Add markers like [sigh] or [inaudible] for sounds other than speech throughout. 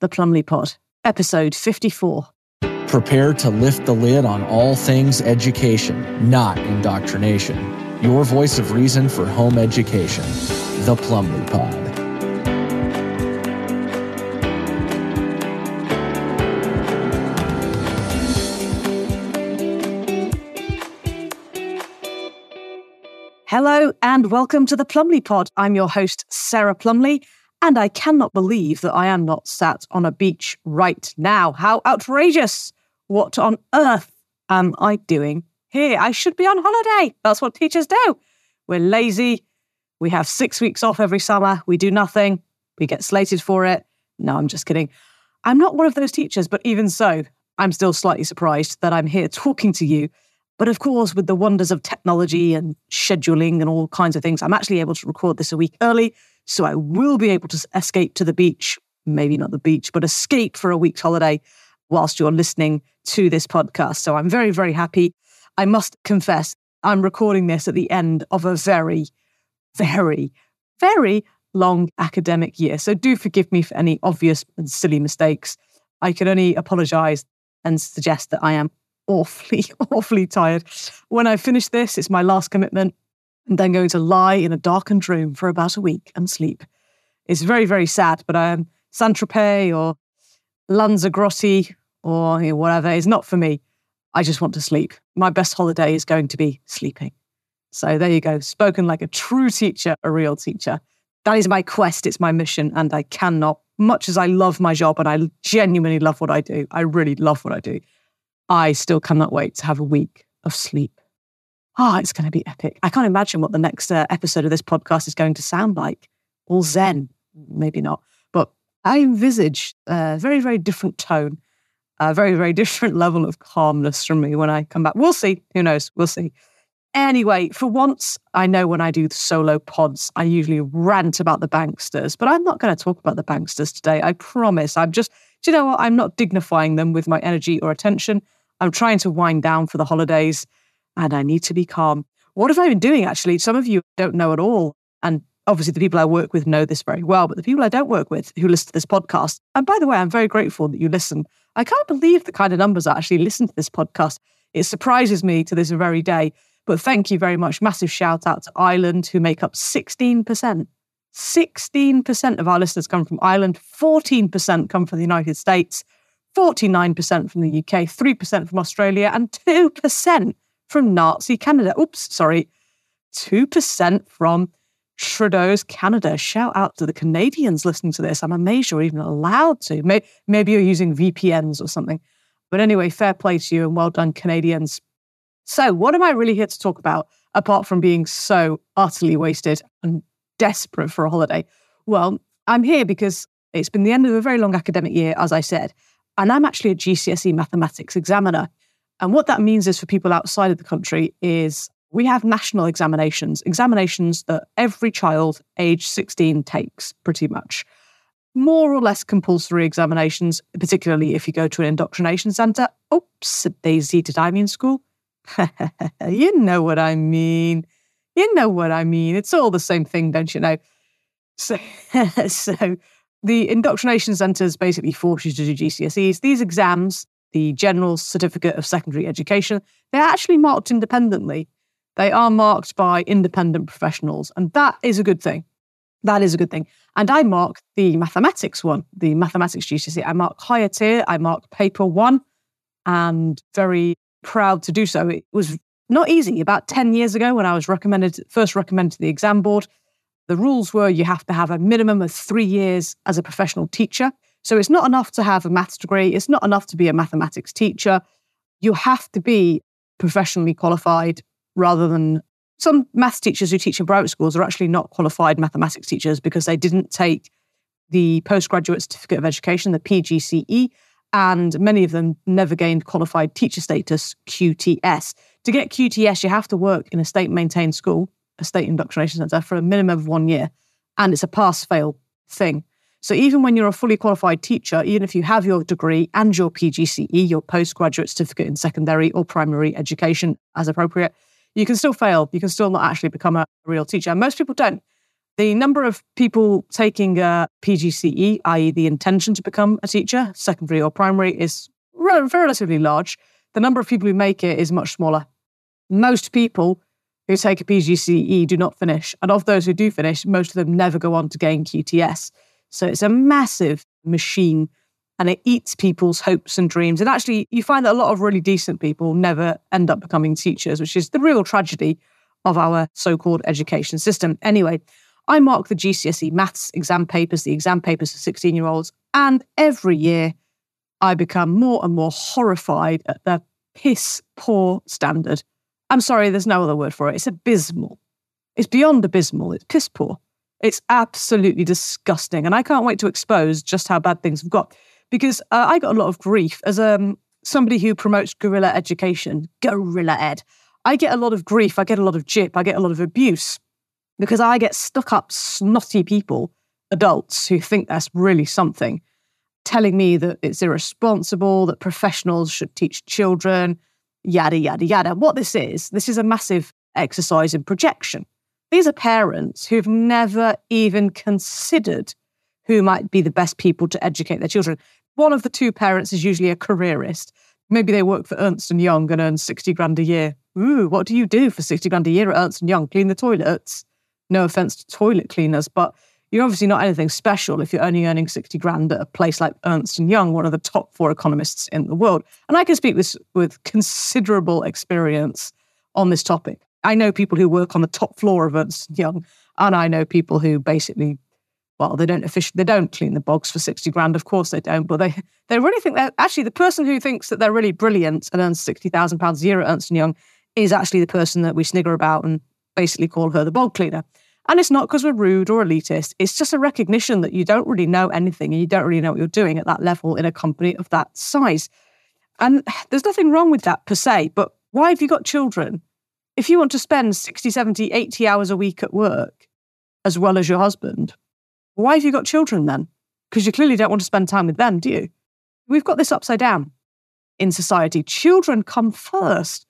the Plumley Pod, episode 54. Prepare to lift the lid on all things education, not indoctrination. Your voice of reason for home education, the Plumley Pod. Hello and welcome to the Plumley Pod. I'm your host, Sarah Plumley, and I cannot believe that I am not sat on a beach right now. How outrageous! What on earth am I doing here? I should be on holiday. That's what teachers do. We're lazy. We have six weeks off every summer. We do nothing. We get slated for it. No, I'm just kidding. I'm not one of those teachers, but even so, I'm still slightly surprised that I'm here [laughs] talking to you but of course, with the wonders of technology and scheduling and all kinds of things, I'm actually able to record this a week early. So I will be able to escape to the beach, maybe not the beach, but escape for a week's holiday whilst you're listening to this podcast. So I'm very, very happy. I must confess, I'm recording this at the end of a very, very, very long academic year. So do forgive me for any obvious and silly mistakes. I can only apologize and suggest that I am awfully, [laughs] awfully tired. When I finish this, it's my last commitment. And then going to lie in a darkened room for about a week and sleep. It's very, very sad, but um, Saint Tropez or Lanzarote or you know, whatever is not for me. I just want to sleep. My best holiday is going to be sleeping. So there you go. Spoken like a true teacher, a real teacher. That is my quest. It's my mission. And I cannot, much as I love my job and I genuinely love what I do, I really love what I do. I still cannot wait to have a week of sleep. Oh, it's going to be epic. I can't imagine what the next uh, episode of this podcast is going to sound like. All Zen, maybe not. But I envisage a very, very different tone, a very, very [laughs] different level of calmness from me when I come back. We'll see. Who knows? We'll see. Anyway, for once, I know when I do solo pods, I usually rant about the banksters, but I'm not going to talk about the banksters today. I promise. I'm just, do you know what? I'm not dignifying them with my energy or attention. I'm trying to wind down for the holidays and I need to be calm. What have I been doing actually? Some of you don't know at all. And obviously, the people I work with know this very well, but the people I don't work with who listen to this podcast, and by the way, I'm very grateful that you listen. I can't believe the kind of numbers that actually listen to this podcast. It surprises me to this very day. But thank you very much. Massive shout out to Ireland, who make up 16%. 16% of our listeners come from Ireland, 14% come from the United States. 49% from the UK, 3% from Australia, and 2% from Nazi Canada. Oops, sorry. 2% from Trudeau's Canada. Shout out to the Canadians listening to this. I'm amazed you're even allowed to. Maybe you're using VPNs or something. But anyway, fair play to you and well done, Canadians. So, what am I really here to talk about apart from being so utterly wasted and desperate for a holiday? Well, I'm here because it's been the end of a very long academic year, as I said. And I'm actually a GCSE mathematics examiner. And what that means is for people outside of the country is we have national examinations, examinations that every child age 16 takes pretty much. More or less compulsory examinations, particularly if you go to an indoctrination centre. Oops, Daisy, did I mean school? [laughs] you know what I mean. You know what I mean. It's all the same thing, don't you know? So, [laughs] so the indoctrination centres basically force you to do GCSEs. These exams, the General Certificate of Secondary Education, they're actually marked independently. They are marked by independent professionals, and that is a good thing. That is a good thing. And I mark the mathematics one, the mathematics GCSE. I mark higher tier, I mark paper one, and very proud to do so. It was not easy. About 10 years ago, when I was recommended, first recommended to the exam board, the rules were you have to have a minimum of three years as a professional teacher. So it's not enough to have a maths degree, it's not enough to be a mathematics teacher. You have to be professionally qualified rather than some maths teachers who teach in private schools are actually not qualified mathematics teachers because they didn't take the postgraduate certificate of education, the PGCE, and many of them never gained qualified teacher status, QTS. To get QTS, you have to work in a state maintained school a state indoctrination centre for a minimum of one year. And it's a pass fail thing. So even when you're a fully qualified teacher, even if you have your degree and your PGCE, your postgraduate certificate in secondary or primary education as appropriate, you can still fail. You can still not actually become a real teacher. And most people don't. The number of people taking a PGCE, i.e., the intention to become a teacher, secondary or primary, is re- relatively large. The number of people who make it is much smaller. Most people who take a PGCE do not finish. And of those who do finish, most of them never go on to gain QTS. So it's a massive machine and it eats people's hopes and dreams. And actually, you find that a lot of really decent people never end up becoming teachers, which is the real tragedy of our so called education system. Anyway, I mark the GCSE maths exam papers, the exam papers for 16 year olds, and every year I become more and more horrified at the piss poor standard. I'm sorry, there's no other word for it. It's abysmal. It's beyond abysmal. It's piss poor. It's absolutely disgusting. And I can't wait to expose just how bad things have got because uh, I got a lot of grief as um, somebody who promotes guerrilla education, guerrilla ed. I get a lot of grief. I get a lot of jip. I get a lot of abuse because I get stuck up, snotty people, adults who think that's really something, telling me that it's irresponsible, that professionals should teach children, yada, yada, yada. What this is, this is a massive exercise in projection. These are parents who've never even considered who might be the best people to educate their children. One of the two parents is usually a careerist. Maybe they work for Ernst and Young and earn 60 grand a year. Ooh, what do you do for 60 grand a year at Ernst and Young? Clean the toilets. No offense to toilet cleaners, but you're obviously not anything special if you're only earning 60 grand at a place like Ernst and Young, one of the top four economists in the world. And I can speak this with considerable experience on this topic. I know people who work on the top floor of Ernst Young, and I know people who basically, well, they don't officially, they don't clean the bogs for 60 grand. Of course they don't, but they, [laughs] they really think that actually the person who thinks that they're really brilliant and earns 60,000 pounds a year at Ernst Young is actually the person that we snigger about and basically call her the bog cleaner. And it's not because we're rude or elitist. It's just a recognition that you don't really know anything and you don't really know what you're doing at that level in a company of that size. And [sighs] there's nothing wrong with that per se, but why have you got children? If you want to spend 60, 70, 80 hours a week at work, as well as your husband, why have you got children then? Because you clearly don't want to spend time with them, do you? We've got this upside down in society. Children come first.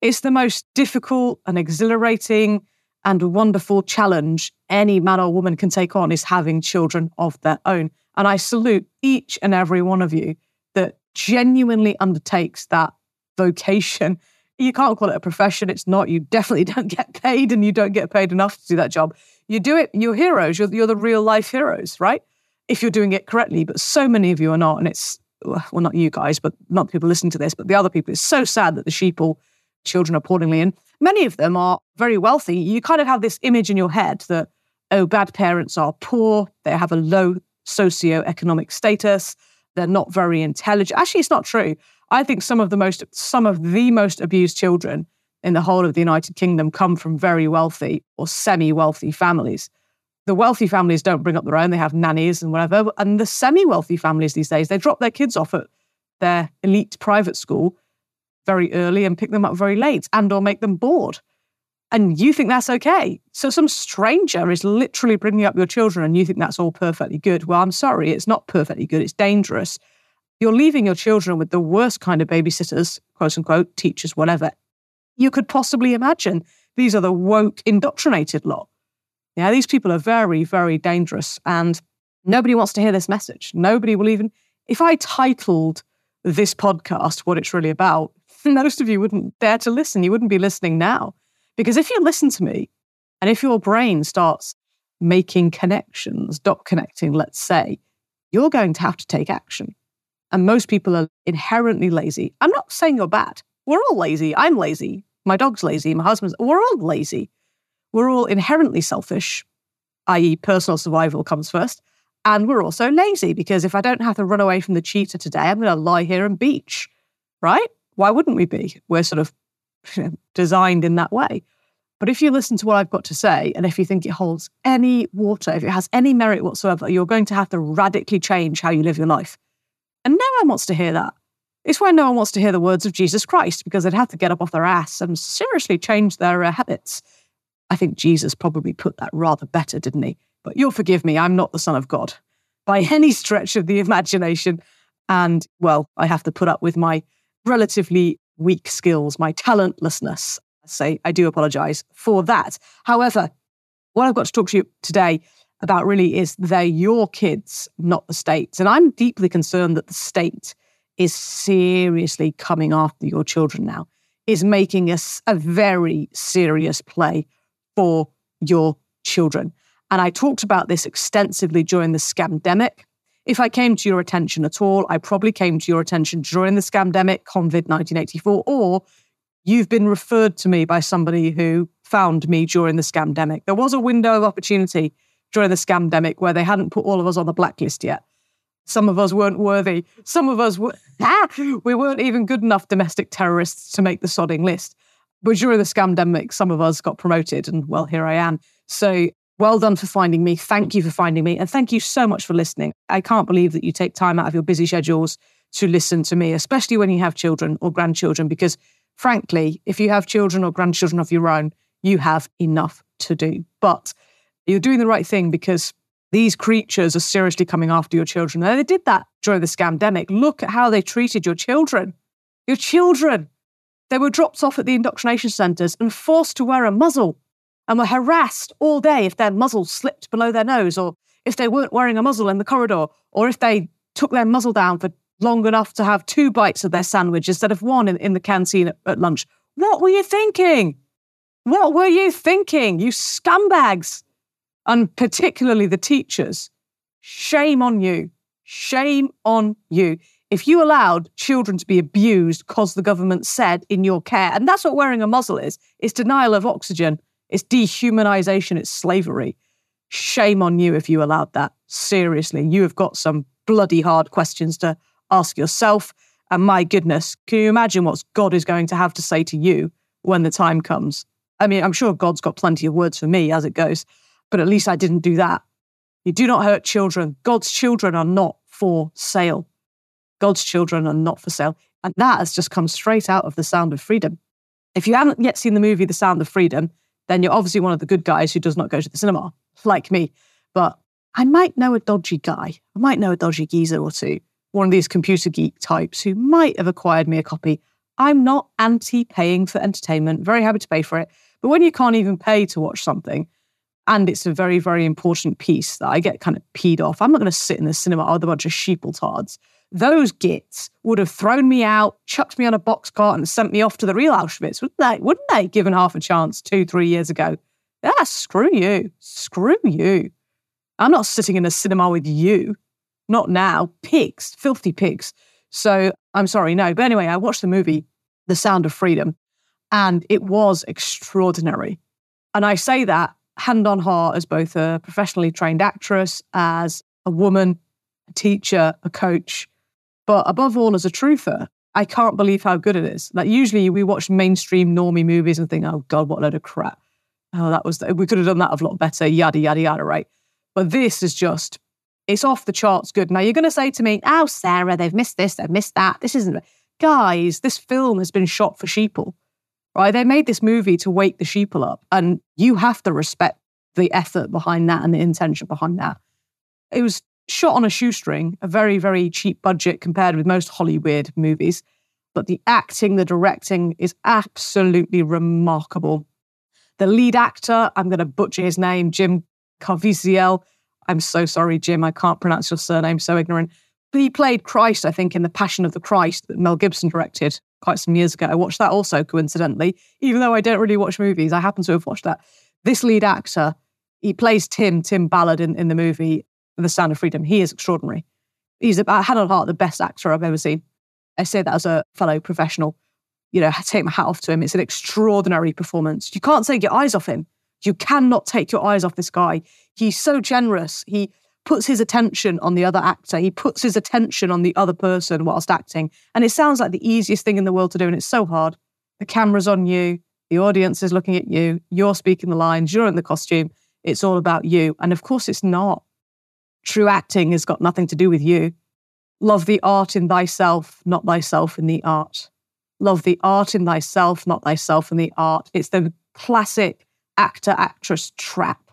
It's the most difficult and exhilarating and wonderful challenge any man or woman can take on is having children of their own. And I salute each and every one of you that genuinely undertakes that vocation. You can't call it a profession. It's not. You definitely [laughs] don't get paid and you don't get paid enough to do that job. You do it, you're heroes. You're, you're the real life heroes, right? If you're doing it correctly. But so many of you are not. And it's, well, not you guys, but not people listening to this, but the other people. It's so sad that the sheeple children appallingly. And many of them are very wealthy. You kind of have this image in your head that, oh, bad parents are poor, they have a low socioeconomic status, they're not very intelligent. Actually, it's not true. I think some of the most some of the most abused children in the whole of the United Kingdom come from very wealthy or semi-wealthy families. The wealthy families don't bring up their own, they have nannies and whatever. And the semi-wealthy families these days, they drop their kids off at their elite private school very early and pick them up very late and or make them bored and you think that's okay. So some stranger is literally bringing up your children and you think that's all perfectly good. Well, I'm sorry, it's not perfectly good. It's dangerous. You're leaving your children with the worst kind of babysitters, quote unquote, teachers, whatever, you could possibly imagine. These are the woke, indoctrinated lot. Yeah, these people are very, very dangerous. And nobody wants to hear this message. Nobody will even, if I titled this podcast what it's really about, [laughs] most of you wouldn't dare to listen. You wouldn't be listening now. Because if you listen to me and if your brain starts making connections, dot connecting, let's say, you're going to have to take action. And most people are inherently lazy. I'm not saying you're bad. We're all lazy. I'm lazy. My dog's lazy. My husband's, we're all lazy. We're all inherently selfish, i.e., personal survival comes first. And we're also lazy because if I don't have to run away from the cheetah today, I'm going to lie here and beach, right? Why wouldn't we be? We're sort of designed in that way. But if you listen to what I've got to say, and if you think it holds any water, if it has any merit whatsoever, you're going to have to radically change how you live your life. And no one wants to hear that. It's why no one wants to hear the words of Jesus Christ, because they'd have to get up off their ass and seriously change their uh, habits. I think Jesus probably put that rather better, didn't he? But you'll forgive me, I'm not the Son of God by any stretch of the imagination. And, well, I have to put up with my relatively weak skills, my talentlessness. I say I do apologize for that. However, what I've got to talk to you today about really is they're your kids, not the state's. And I'm deeply concerned that the state is seriously coming after your children now, is making a, a very serious play for your children. And I talked about this extensively during the scamdemic. If I came to your attention at all, I probably came to your attention during the scamdemic, COVID 1984, or you've been referred to me by somebody who found me during the scamdemic. There was a window of opportunity during the scamdemic where they hadn't put all of us on the blacklist yet. Some of us weren't worthy. Some of us were, [laughs] ah, we weren't even good enough domestic terrorists to make the sodding list. But during the scamdemic, some of us got promoted, and well, here I am. So well done for finding me. Thank you for finding me. And thank you so much for listening. I can't believe that you take time out of your busy schedules to listen to me, especially when you have children or grandchildren, because frankly, if you have children or grandchildren of your own, you have enough to do. But you're doing the right thing because these creatures are seriously coming after your children. And they did that during the scamdemic. Look at how they treated your children. Your children. They were dropped off at the indoctrination centres and forced to wear a muzzle and were harassed all day if their muzzle slipped below their nose or if they weren't wearing a muzzle in the corridor or if they took their muzzle down for long enough to have two bites of their sandwich instead of one in, in the canteen at, at lunch. What were you thinking? What were you thinking, you scumbags? And particularly the teachers. Shame on you. Shame on you. If you allowed children to be abused because the government said in your care, and that's what wearing a muzzle is, it's denial of oxygen it's dehumanization, it's slavery. Shame on you if you allowed that. Seriously, you have got some bloody hard questions to ask yourself. And my goodness, can you imagine what God is going to have to say to you when the time comes? I mean, I'm sure God's got plenty of words for me as it goes, but at least I didn't do that. You do not hurt children. God's children are not for sale. God's children are not for sale. And that has just come straight out of The Sound of Freedom. If you haven't yet seen the movie The Sound of Freedom, then you're obviously one of the good guys who does not go to the cinema, [laughs] like me. But I might know a dodgy guy. I might know a dodgy geezer or two, one of these computer geek types who might have acquired me a copy. I'm not anti paying for entertainment, very happy to pay for it. But when you can't even pay to watch something, and it's a very, very important piece that I get kind of peed off, I'm not going to sit in the cinema with a bunch of sheepletards those gits would have thrown me out, chucked me on a box cart, and sent me off to the real Auschwitz, wouldn't they? Wouldn't they? Given half a chance two, three years ago. Yeah, screw you. Screw you. I'm not sitting in a cinema with you. Not now. Pigs, filthy pigs. So I'm sorry, no. But anyway, I watched the movie, The Sound of Freedom, and it was extraordinary. And I say that hand on heart as both a professionally trained actress, as a woman, a teacher, a coach, but above all, as a truther, I can't believe how good it is. Like usually we watch mainstream normie movies and think, oh God, what a load of crap. Oh, that was, we could have done that a lot better, yada, yada, yada, right? But this is just, it's off the charts good. Now you're going to say to me, oh, Sarah, they've missed this, they've missed that. This isn't, guys, this film has been shot for sheeple, right? They made this movie to wake the sheeple up. And you have to respect the effort behind that and the intention behind that. It was shot on a shoestring, a very, very cheap budget compared with most Hollywood movies. But the acting, the directing is absolutely remarkable. The lead actor, I'm going to butcher his name, Jim Caviezel. I'm so sorry, Jim. I can't pronounce your surname, so ignorant. But he played Christ, I think, in The Passion of the Christ that Mel Gibson directed quite some years ago. I watched that also, coincidentally. Even though I don't really watch movies, I happen to have watched that. This lead actor, he plays Tim, Tim Ballard in, in the movie. The Sound of Freedom. He is extraordinary. He's, a, hand on heart, the best actor I've ever seen. I say that as a fellow professional. You know, I take my hat off to him. It's an extraordinary performance. You can't take your eyes off him. You cannot take your eyes off this guy. He's so generous. He puts his attention on the other actor. He puts his attention on the other person whilst acting. And it sounds like the easiest thing in the world to do. And it's so hard. The camera's on you. The audience is looking at you. You're speaking the lines. You're in the costume. It's all about you. And of course, it's not. True acting has got nothing to do with you. Love the art in thyself, not thyself in the art. Love the art in thyself, not thyself in the art. It's the classic actor actress trap.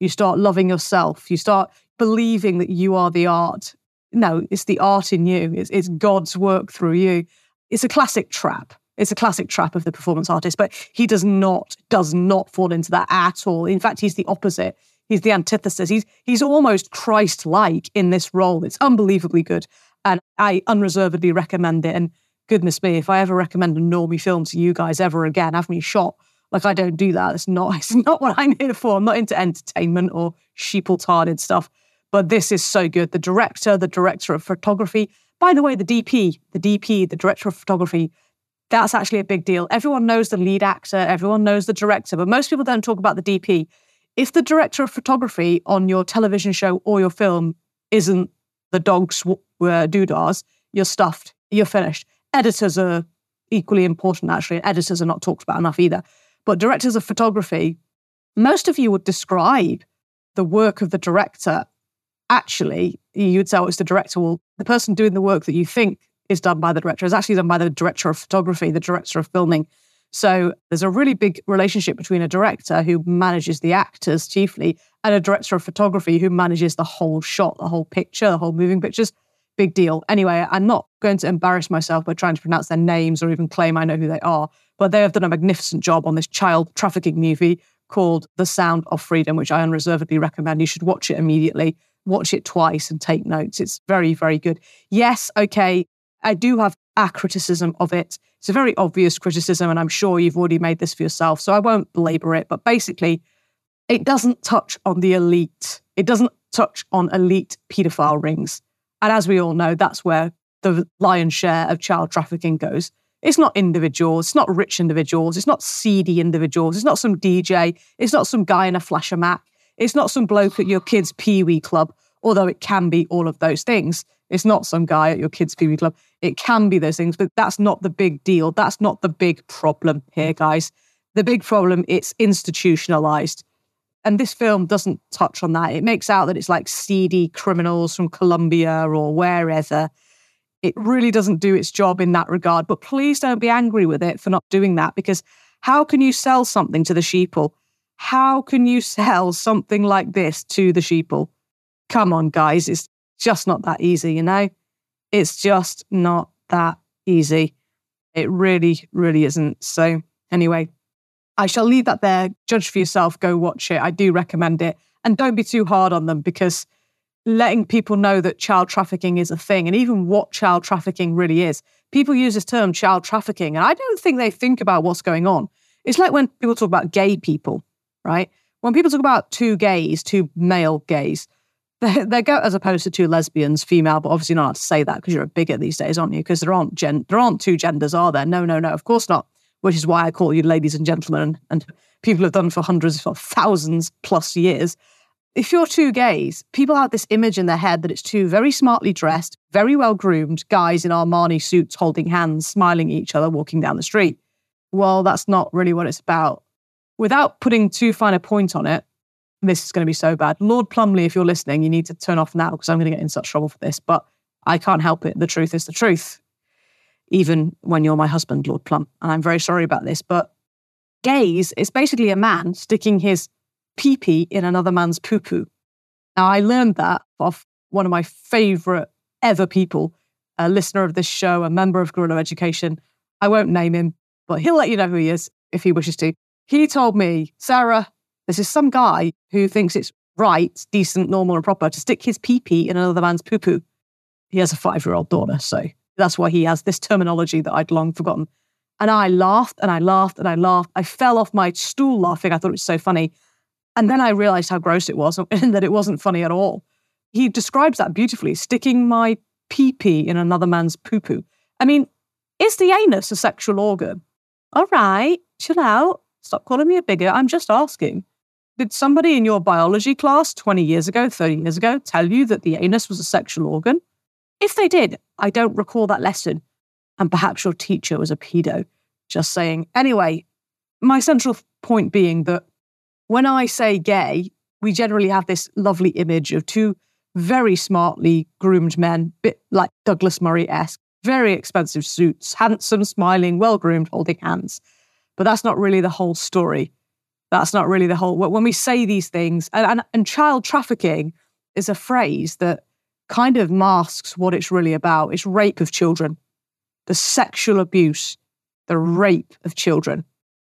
You start loving yourself. You start believing that you are the art. No, it's the art in you. It's, it's God's work through you. It's a classic trap. It's a classic trap of the performance artist, but he does not, does not fall into that at all. In fact, he's the opposite. He's the antithesis. He's he's almost Christ-like in this role. It's unbelievably good. And I unreservedly recommend it. And goodness me, if I ever recommend a normie film to you guys ever again, have me shot. Like I don't do that. It's not [laughs] it's not what I'm here for. I'm not into entertainment or sheeple-tarded stuff. But this is so good. The director, the director of photography. By the way, the DP, the DP, the director of photography, that's actually a big deal. Everyone knows the lead actor, everyone knows the director, but most people don't talk about the DP. If the director of photography on your television show or your film isn't the dog's uh, doodahs, you're stuffed, you're finished. Editors are equally important, actually. Editors are not talked about enough either. But directors of photography, most of you would describe the work of the director actually, you'd say, oh, it's the director. Well, the person doing the work that you think is done by the director is actually done by the director of photography, the director of filming. So there's a really big relationship between a director who manages the actors chiefly and a director of photography who manages the whole shot, the whole picture, the whole moving pictures. Big deal. Anyway, I'm not going to embarrass myself by trying to pronounce their names or even claim I know who they are, but they have done a magnificent job on this child trafficking movie called The Sound of Freedom, which I unreservedly recommend. You should watch it immediately watch it twice and take notes. It's very, very good. Yes, okay, I do have a criticism of it. It's a very obvious criticism, and I'm sure you've already made this for yourself, so I won't belabor it. But basically, it doesn't touch on the elite. It doesn't touch on elite paedophile rings. And as we all know, that's where the lion's share of child trafficking goes. It's not individuals, it's not rich individuals, it's not seedy individuals, it's not some DJ, it's not some guy in a flasher Mac. It's not some bloke at your kid's pee wee club, although it can be all of those things. It's not some guy at your kid's pee wee club. It can be those things, but that's not the big deal. That's not the big problem here, guys. The big problem, it's institutionalized. And this film doesn't touch on that. It makes out that it's like seedy criminals from Colombia or wherever. It really doesn't do its job in that regard. But please don't be angry with it for not doing that because how can you sell something to the sheeple how can you sell something like this to the sheeple? Come on, guys. It's just not that easy, you know? It's just not that easy. It really, really isn't. So, anyway, I shall leave that there. Judge for yourself. Go watch it. I do recommend it. And don't be too hard on them because letting people know that child trafficking is a thing and even what child trafficking really is. People use this term child trafficking, and I don't think they think about what's going on. It's like when people talk about gay people right? When people talk about two gays, two male gays, [laughs] they, they go as opposed to two lesbians, female, but obviously not allowed to say that because you're a bigot these days, aren't you? Because there aren't gen- there aren't two genders, are there? No, no, no, of course not. Which is why I call you ladies and gentlemen, and people have done for hundreds, for thousands plus years. If you're two gays, people have this image in their head that it's two very smartly dressed, very well groomed guys in Armani suits holding hands, smiling at each other, walking down the street. Well, that's not really what it's about without putting too fine a point on it, this is going to be so bad. Lord Plumley, if you're listening, you need to turn off now because I'm going to get in such trouble for this. But I can't help it. The truth is the truth, even when you're my husband, Lord Plum. And I'm very sorry about this. But gays is basically a man sticking his pee pee in another man's poo poo. Now, I learned that off one of my favorite ever people, a listener of this show, a member of Guerrilla Education. I won't name him, but he'll let you know who he is if he wishes to. He told me, Sarah, this is some guy who thinks it's right, decent, normal, and proper to stick his pee pee in another man's poo poo. He has a five year old daughter, so that's why he has this terminology that I'd long forgotten. And I laughed and I laughed and I laughed. I fell off my stool laughing. I thought it was so funny. And then I realized how gross it was [laughs] and that it wasn't funny at all. He describes that beautifully sticking my pee pee in another man's poo poo. I mean, is the anus a sexual organ? All right, chill out. Stop calling me a bigot. I'm just asking. Did somebody in your biology class 20 years ago, 30 years ago, tell you that the anus was a sexual organ? If they did, I don't recall that lesson. And perhaps your teacher was a pedo. Just saying. Anyway, my central point being that when I say gay, we generally have this lovely image of two very smartly groomed men, bit like Douglas Murray esque, very expensive suits, handsome, smiling, well groomed, holding hands. But that's not really the whole story. That's not really the whole. When we say these things, and, and, and child trafficking is a phrase that kind of masks what it's really about. It's rape of children, the sexual abuse the rape of children.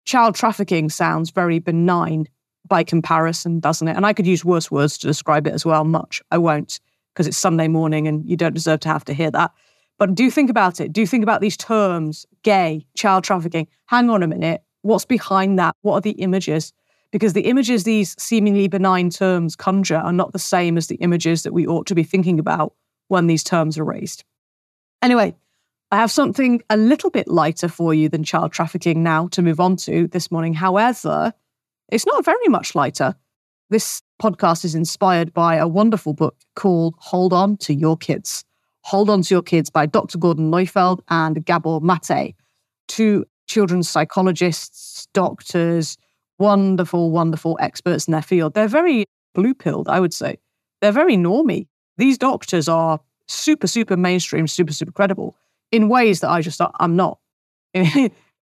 Child trafficking sounds very benign by comparison, doesn't it? And I could use worse words to describe it as well. Much. I won't because it's Sunday morning and you don't deserve to have to hear that. But do think about it. Do think about these terms gay, child trafficking. Hang on a minute. What's behind that? What are the images? Because the images these seemingly benign terms conjure are not the same as the images that we ought to be thinking about when these terms are raised. Anyway, I have something a little bit lighter for you than child trafficking now to move on to this morning. However, it's not very much lighter. This podcast is inspired by a wonderful book called Hold On to Your Kids. Hold On to Your Kids by Dr. Gordon Neufeld and Gabor Maté, two children's psychologists, doctors, wonderful, wonderful experts in their field. They're very blue pilled, I would say. They're very normy. These doctors are super, super mainstream, super, super credible in ways that I just, I'm not. [laughs]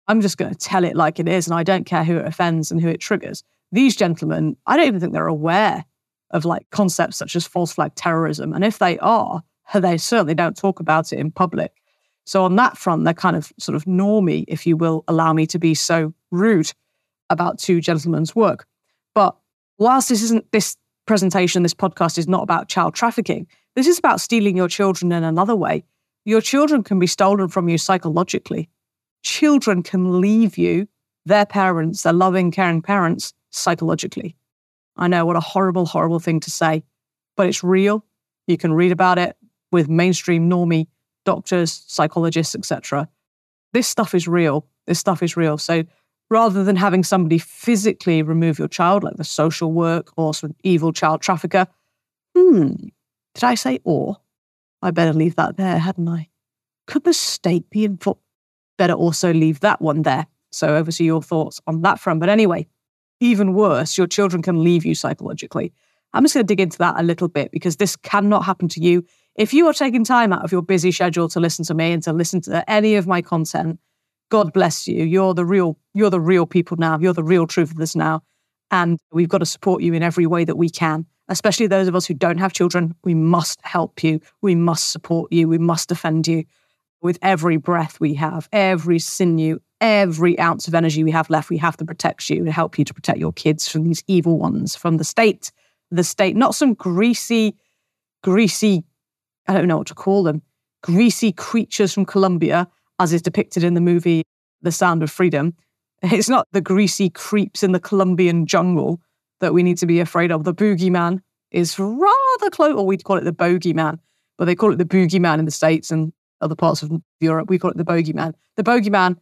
I'm just going to tell it like it is, and I don't care who it offends and who it triggers. These gentlemen, I don't even think they're aware of like concepts such as false flag terrorism. And if they are, they certainly don't talk about it in public. So on that front, they're kind of sort of normy, if you will allow me to be so rude about two gentlemen's work. But whilst this isn't this presentation, this podcast is not about child trafficking, this is about stealing your children in another way. Your children can be stolen from you psychologically. Children can leave you, their parents, their loving, caring parents, psychologically. I know what a horrible, horrible thing to say, but it's real. You can read about it with mainstream normie doctors, psychologists, etc. This stuff is real. This stuff is real. So rather than having somebody physically remove your child, like the social work or some evil child trafficker, hmm, did I say or? I better leave that there, hadn't I? Could the state be involved? Better also leave that one there. So over to your thoughts on that front. But anyway, even worse, your children can leave you psychologically. I'm just going to dig into that a little bit because this cannot happen to you. If you are taking time out of your busy schedule to listen to me and to listen to any of my content, God bless you. You're the real, you're the real people now. You're the real truth of this now. And we've got to support you in every way that we can, especially those of us who don't have children. We must help you. We must support you. We must defend you with every breath we have, every sinew, every ounce of energy we have left. We have to protect you and help you to protect your kids from these evil ones, from the state, the state, not some greasy, greasy, I don't know what to call them, greasy creatures from Colombia, as is depicted in the movie The Sound of Freedom. [laughs] It's not the greasy creeps in the Colombian jungle that we need to be afraid of. The boogeyman is rather close, or we'd call it the bogeyman, but they call it the boogeyman in the States and other parts of Europe. We call it the bogeyman. The bogeyman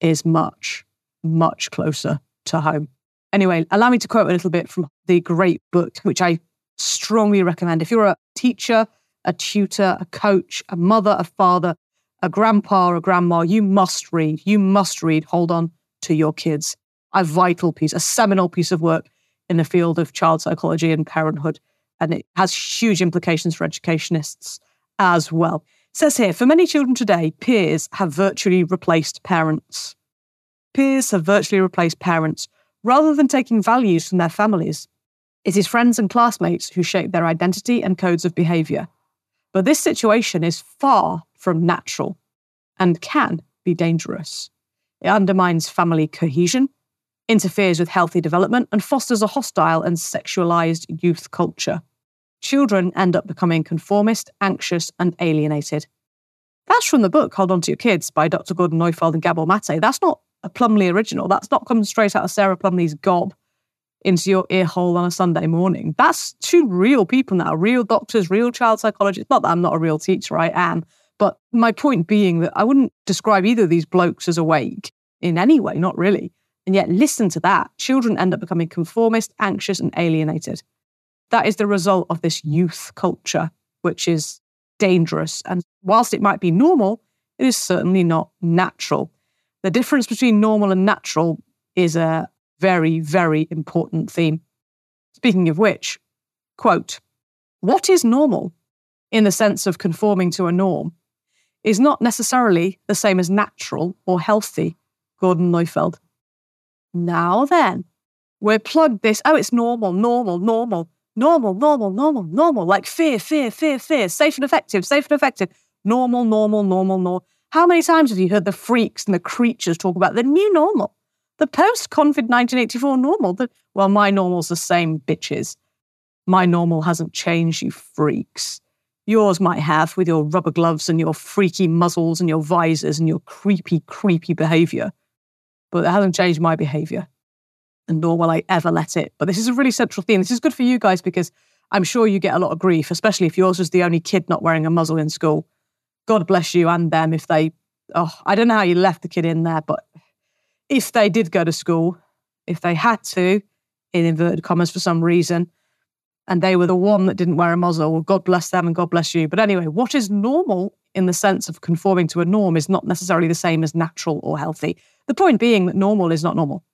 is much, much closer to home. Anyway, allow me to quote a little bit from the great book, which I strongly recommend. If you're a teacher, a tutor, a coach, a mother, a father, a grandpa, a grandma, you must read. You must read. Hold on to your kids. A vital piece, a seminal piece of work in the field of child psychology and parenthood. And it has huge implications for educationists as well. It says here for many children today, peers have virtually replaced parents. Peers have virtually replaced parents rather than taking values from their families. It is friends and classmates who shape their identity and codes of behaviour. But this situation is far from natural and can be dangerous. It undermines family cohesion, interferes with healthy development, and fosters a hostile and sexualized youth culture. Children end up becoming conformist, anxious, and alienated. That's from the book Hold On to Your Kids by Dr. Gordon Neufeld and Gabor Maté. That's not a Plumley original. That's not come straight out of Sarah Plumley's gob into your ear hole on a Sunday morning. That's two real people now, real doctors, real child psychologists. Not that I'm not a real teacher, I am. But my point being that I wouldn't describe either of these blokes as awake in any way, not really. And yet, listen to that. Children end up becoming conformist, anxious, and alienated. That is the result of this youth culture, which is dangerous. And whilst it might be normal, it is certainly not natural. The difference between normal and natural is a very, very important theme. Speaking of which, quote, what is normal in the sense of conforming to a norm is not necessarily the same as natural or healthy, Gordon Neufeld. Now then, we're plugged this, oh, it's normal, normal, normal, normal, normal, normal, normal, like fear, fear, fear, fear, safe and effective, safe and effective, normal, normal, normal, normal. How many times have you heard the freaks and the creatures talk about the new normal? The post COVID 1984 normal? The, well, my normal's the same, bitches. My normal hasn't changed, you freaks. Yours might have with your rubber gloves and your freaky muzzles and your visors and your creepy, creepy behavior. But it hasn't changed my behavior. And nor will I ever let it. But this is a really central theme. This is good for you guys because I'm sure you get a lot of grief, especially if yours was the only kid not wearing a muzzle in school. God bless you and them if they, oh, I don't know how you left the kid in there, but if they did go to school, if they had to, in inverted commas for some reason, and they were the one that didn't wear a muzzle. Well, God bless them and God bless you. But anyway, what is normal in the sense of conforming to a norm is not necessarily the same as natural or healthy. The point being that normal is not normal.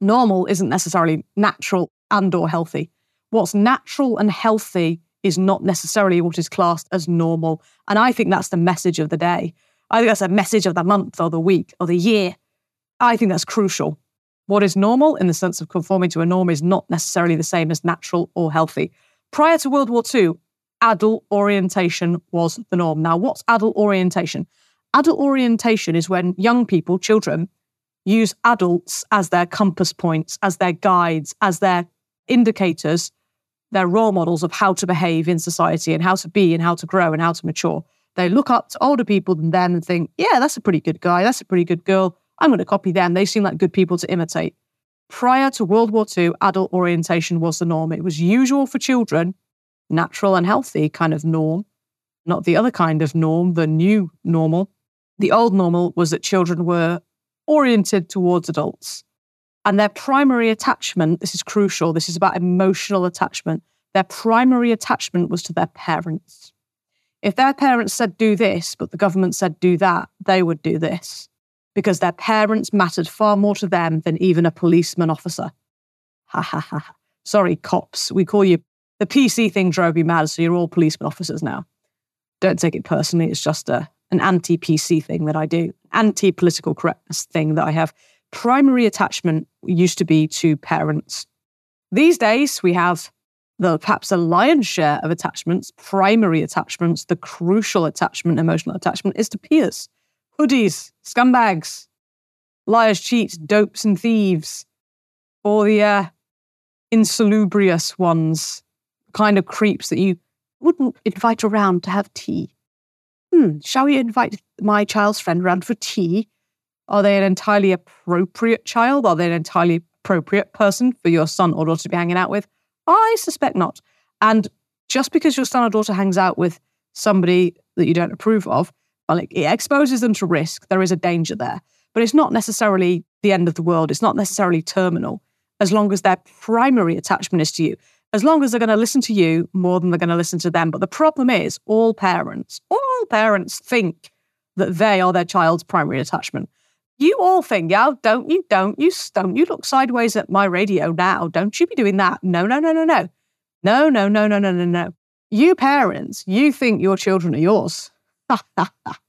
Normal isn't necessarily natural and or healthy. What's natural and healthy is not necessarily what is classed as normal. And I think that's the message of the day. I think that's a message of the month or the week or the year. I think that's crucial. What is normal in the sense of conforming to a norm is not necessarily the same as natural or healthy. Prior to World War II, adult orientation was the norm. Now, what's adult orientation? Adult orientation is when young people, children, use adults as their compass points, as their guides, as their indicators, their role models of how to behave in society and how to be and how to grow and how to mature. They look up to older people than them and think, yeah, that's a pretty good guy, that's a pretty good girl. I'm going to copy them. They seem like good people to imitate. Prior to World War II, adult orientation was the norm. It was usual for children, natural and healthy kind of norm, not the other kind of norm, the new normal. The old normal was that children were oriented towards adults. And their primary attachment, this is crucial, this is about emotional attachment. Their primary attachment was to their parents. If their parents said do this, but the government said do that, they would do this because their parents mattered far more to them than even a policeman officer. Ha ha ha. Sorry, cops. We call you. The PC thing drove you mad, so you're all policeman officers now. Don't take it personally. It's just a, an anti PC thing that I do, anti political correctness thing that I have. Primary attachment used to be to parents. These days, we have the perhaps a lion's share of attachments, primary attachments, the crucial attachment, emotional attachment is to peers hoodies, scumbags, liars, cheats, dopes, and thieves, or the uh, insalubrious ones, kind of creeps that you wouldn't invite around to have tea. Hmm, shall we invite my child's friend around for tea? Are they an entirely appropriate child? Are they an entirely appropriate person for your son or daughter to be hanging out with? I suspect not. And just because your son or daughter hangs out with somebody that you don't approve of it, it exposes them to risk. There is a danger there. But it's not necessarily the end of the world. It's not necessarily terminal as long as their primary attachment is to you. As long as they're going to listen to you more than they're going to listen to them. But the problem is, all parents, all parents think that they are their child's primary attachment. You all think, yeah, don't you, don't you, don't you look sideways at my radio now. Don't you be doing that. No, no, no, no, no. No, no, no, no, no, no, no. You parents, you think your children are yours.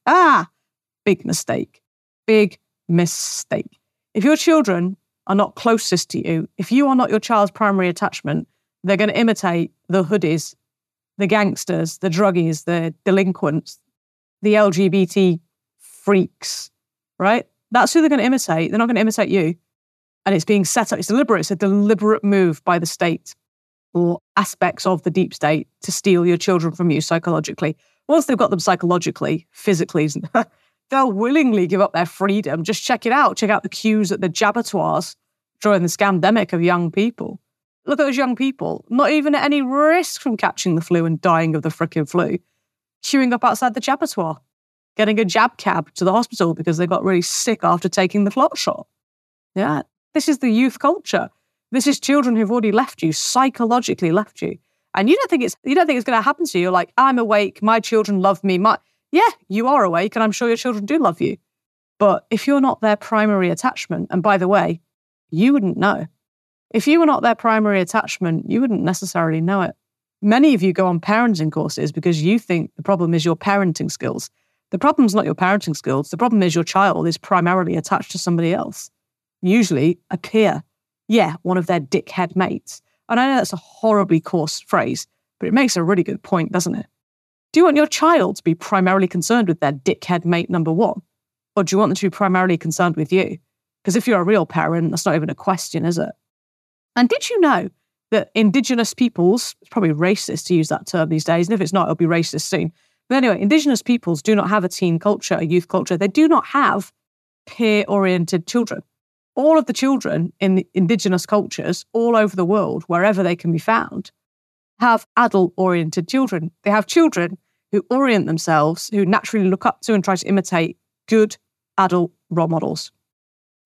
Ah, [laughs] big mistake. Big mistake. If your children are not closest to you, if you are not your child's primary attachment, they're going to imitate the hoodies, the gangsters, the druggies, the delinquents, the LGBT freaks, right? That's who they're going to imitate. They're not going to imitate you. And it's being set up. It's deliberate. It's a deliberate move by the state or aspects of the deep state to steal your children from you psychologically once they've got them psychologically, physically, [laughs] they'll willingly give up their freedom. Just check it out. Check out the queues at the jabatoirs during the scamdemic of young people. Look at those young people, not even at any risk from catching the flu and dying of the freaking flu, queuing up outside the jabatoire, getting a jab cab to the hospital because they got really sick after taking the clot shot. Yeah, this is the youth culture. This is children who've already left you, psychologically left you and you don't think it's you don't think it's going to happen to you. You're like, I'm awake, my children love me. My yeah, you are awake, and I'm sure your children do love you. But if you're not their primary attachment, and by the way, you wouldn't know. If you were not their primary attachment, you wouldn't necessarily know it. Many of you go on parenting courses because you think the problem is your parenting skills. The problem's not your parenting skills. The problem is your child is primarily attached to somebody else, usually a peer. Yeah, one of their dickhead mates. And I know that's a horribly coarse phrase, but it makes a really good point, doesn't it? Do you want your child to be primarily concerned with their dickhead mate number one? Or do you want them to be primarily concerned with you? Because if you're a real parent, that's not even a question, is it? And did you know that Indigenous peoples, it's probably racist to use that term these days, and if it's not, it'll be racist soon. But anyway, Indigenous peoples do not have a teen culture, a youth culture. They do not have peer oriented children. All of the children in Indigenous cultures all over the world, wherever they can be found, have adult oriented children. They have children who orient themselves, who naturally look up to and try to imitate good adult role models.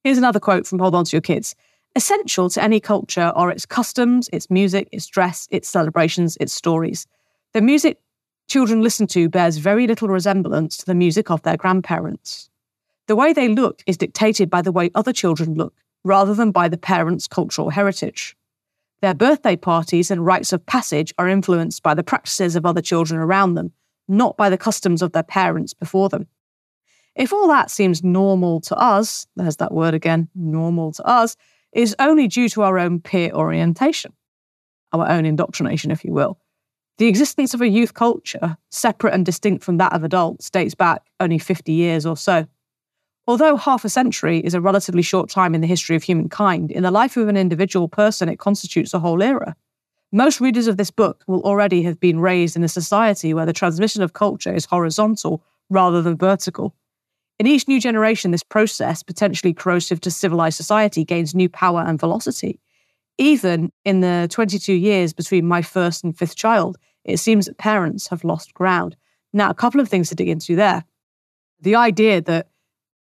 Here's another quote from Hold On to Your Kids. Essential to any culture are its customs, its music, its dress, its celebrations, its stories. The music children listen to bears very little resemblance to the music of their grandparents. The way they look is dictated by the way other children look, rather than by the parents' cultural heritage. Their birthday parties and rites of passage are influenced by the practices of other children around them, not by the customs of their parents before them. If all that seems normal to us, there's that word again, normal to us, is only due to our own peer orientation, our own indoctrination, if you will. The existence of a youth culture, separate and distinct from that of adults, dates back only 50 years or so. Although half a century is a relatively short time in the history of humankind, in the life of an individual person, it constitutes a whole era. Most readers of this book will already have been raised in a society where the transmission of culture is horizontal rather than vertical. In each new generation, this process, potentially corrosive to civilized society, gains new power and velocity. Even in the 22 years between my first and fifth child, it seems that parents have lost ground. Now, a couple of things to dig into there. The idea that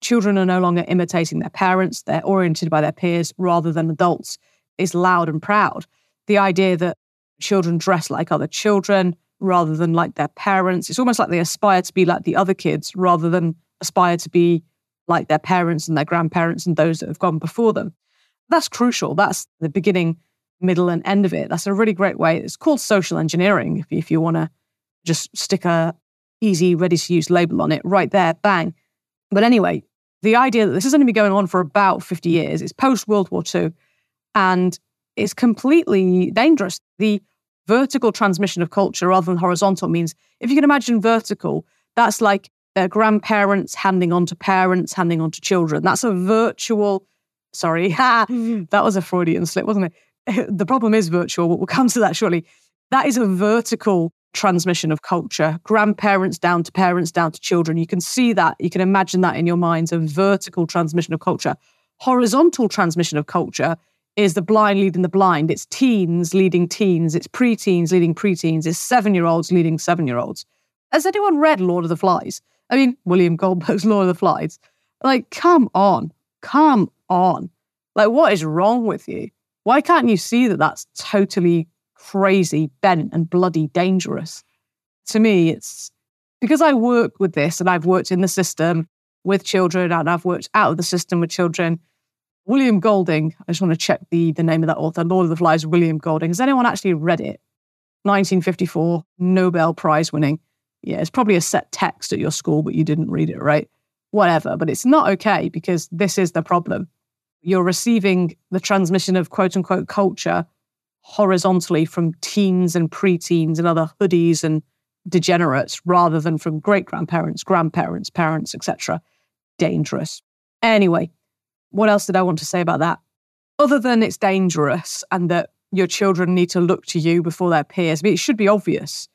children are no longer imitating their parents, they're oriented by their peers rather than adults, is loud and proud. The idea that children dress like other children rather than like their parents, it's almost like they aspire to be like the other kids rather than aspire to be like their parents and their grandparents and those that have gone before them. That's crucial. That's the beginning, middle, and end of it. That's a really great way. It's called social engineering if, if you want to just stick a easy, ready to use label on it right there, bang. But anyway, the idea that this is only been going on for about 50 years, it's post World War II, and it's completely dangerous. The vertical transmission of culture rather than horizontal means if you can imagine vertical, that's like their grandparents handing on to parents, handing on to children. That's a virtual, sorry, [laughs] that was a Freudian slip, wasn't it? [laughs] The problem is virtual, but we'll come to that shortly. That is a vertical transmission of culture, grandparents down to parents, down to children. You can see that, you can imagine that in your minds, a vertical transmission of culture. Horizontal transmission of culture is the blind leading the blind. It's teens leading teens, it's preteens leading preteens, it's seven year olds leading seven year olds. Has anyone read Lord of the Flies? I mean, William Goldberg's [laughs] Lord of the Flies. Like, come on, come on. Like, what is wrong with you? Why can't you see that that's totally crazy, bent, and bloody dangerous? To me, it's because I work with this and I've worked in the system with children and I've worked out of the system with children. William Golding, I just want to check the, the name of that author, Lord of the Flies, William Golding. Has anyone actually read it? 1954, Nobel Prize winning yeah, it's probably a set text at your school, but you didn't read it, right? Whatever. But it's not okay because this is the problem. You're receiving the transmission of quote unquote culture horizontally from teens and preteens and other hoodies and degenerates rather than from great grandparents, grandparents, parents, etc. Dangerous. Anyway, what else did I want to say about that? Other than it's dangerous and that your children need to look to you before their peers, I mean, it should be obvious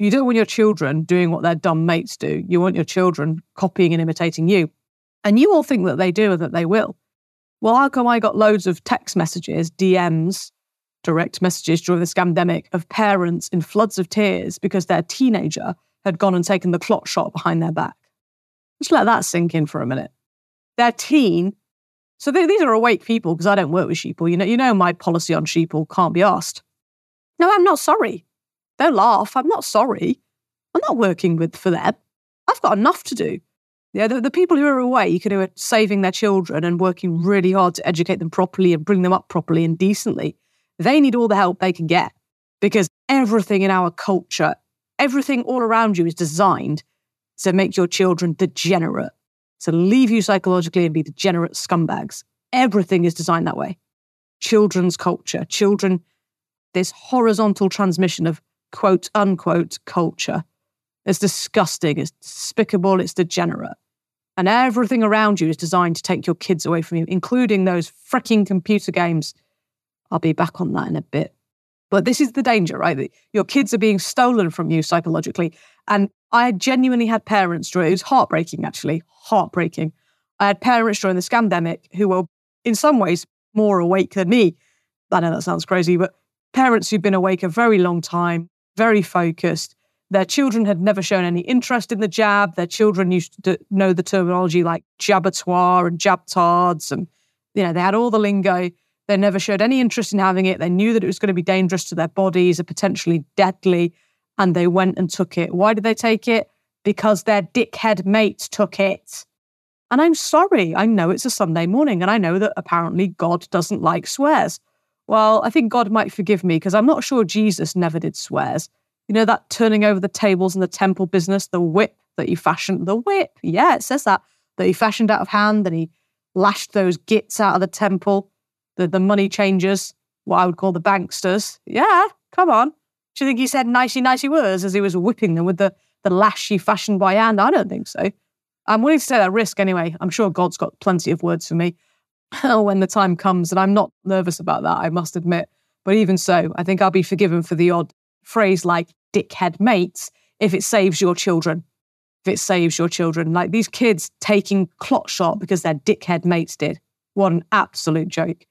you don't want your children doing what their dumb mates do. You want your children copying and imitating you. And you all think that they do and that they will. Well, how come I got loads of text messages, DMs, direct messages during the scamdemic of parents in floods of tears because their teenager had gone and taken the clot shot behind their back? Just let that sink in for a minute. Their teen. So they, these are awake people because I don't work with sheeple. You know, you know my policy on sheeple can't be asked. No, I'm not sorry. Don't laugh. I'm not sorry. I'm not working with for them. I've got enough to do. Yeah, the, the people who are awake who are saving their children and working really hard to educate them properly and bring them up properly and decently, they need all the help they can get because everything in our culture, everything all around you is designed to make your children degenerate, to leave you psychologically and be degenerate scumbags. Everything is designed that way. Children's culture, children, this horizontal transmission of quote unquote culture It's disgusting. It's despicable. It's degenerate. And everything around you is designed to take your kids away from you, including those freaking computer games. I'll be back on that in a bit. But this is the danger, right? Your kids are being stolen from you psychologically. And I genuinely had parents during it was heartbreaking, actually, heartbreaking. I had parents during the scamdemic who were in some ways more awake than me. I know that sounds crazy, but parents who've been awake a very long time, very focused. Their children had never shown any interest in the jab. Their children used to know the terminology like jabatoire and jabtards, and you know they had all the lingo. They never showed any interest in having it. They knew that it was going to be dangerous to their bodies and potentially deadly, and they went and took it. Why did they take it? Because their dickhead mates took it. And I'm sorry, I know it's a Sunday morning, and I know that apparently God doesn't like swears. Well, I think God might forgive me because I'm not sure Jesus never did swears. You know, that turning over the tables in the temple business, the whip that he fashioned, the whip, yeah, it says that, that he fashioned out of hand and he lashed those gits out of the temple the, the money changers, what I would call the banksters. Yeah, come on. Do you think he said nicey, nicey words as he was whipping them with the, the lash he fashioned by hand? I don't think so. I'm willing to take that risk anyway. I'm sure God's got plenty of words for me [laughs] when the time comes, and I'm not nervous about that, I must admit. But even so, I think I'll be forgiven for the odd phrase like dickhead mates if it saves your children. If it saves your children. Like these kids taking clot shot because their dickhead mates did. What an absolute joke.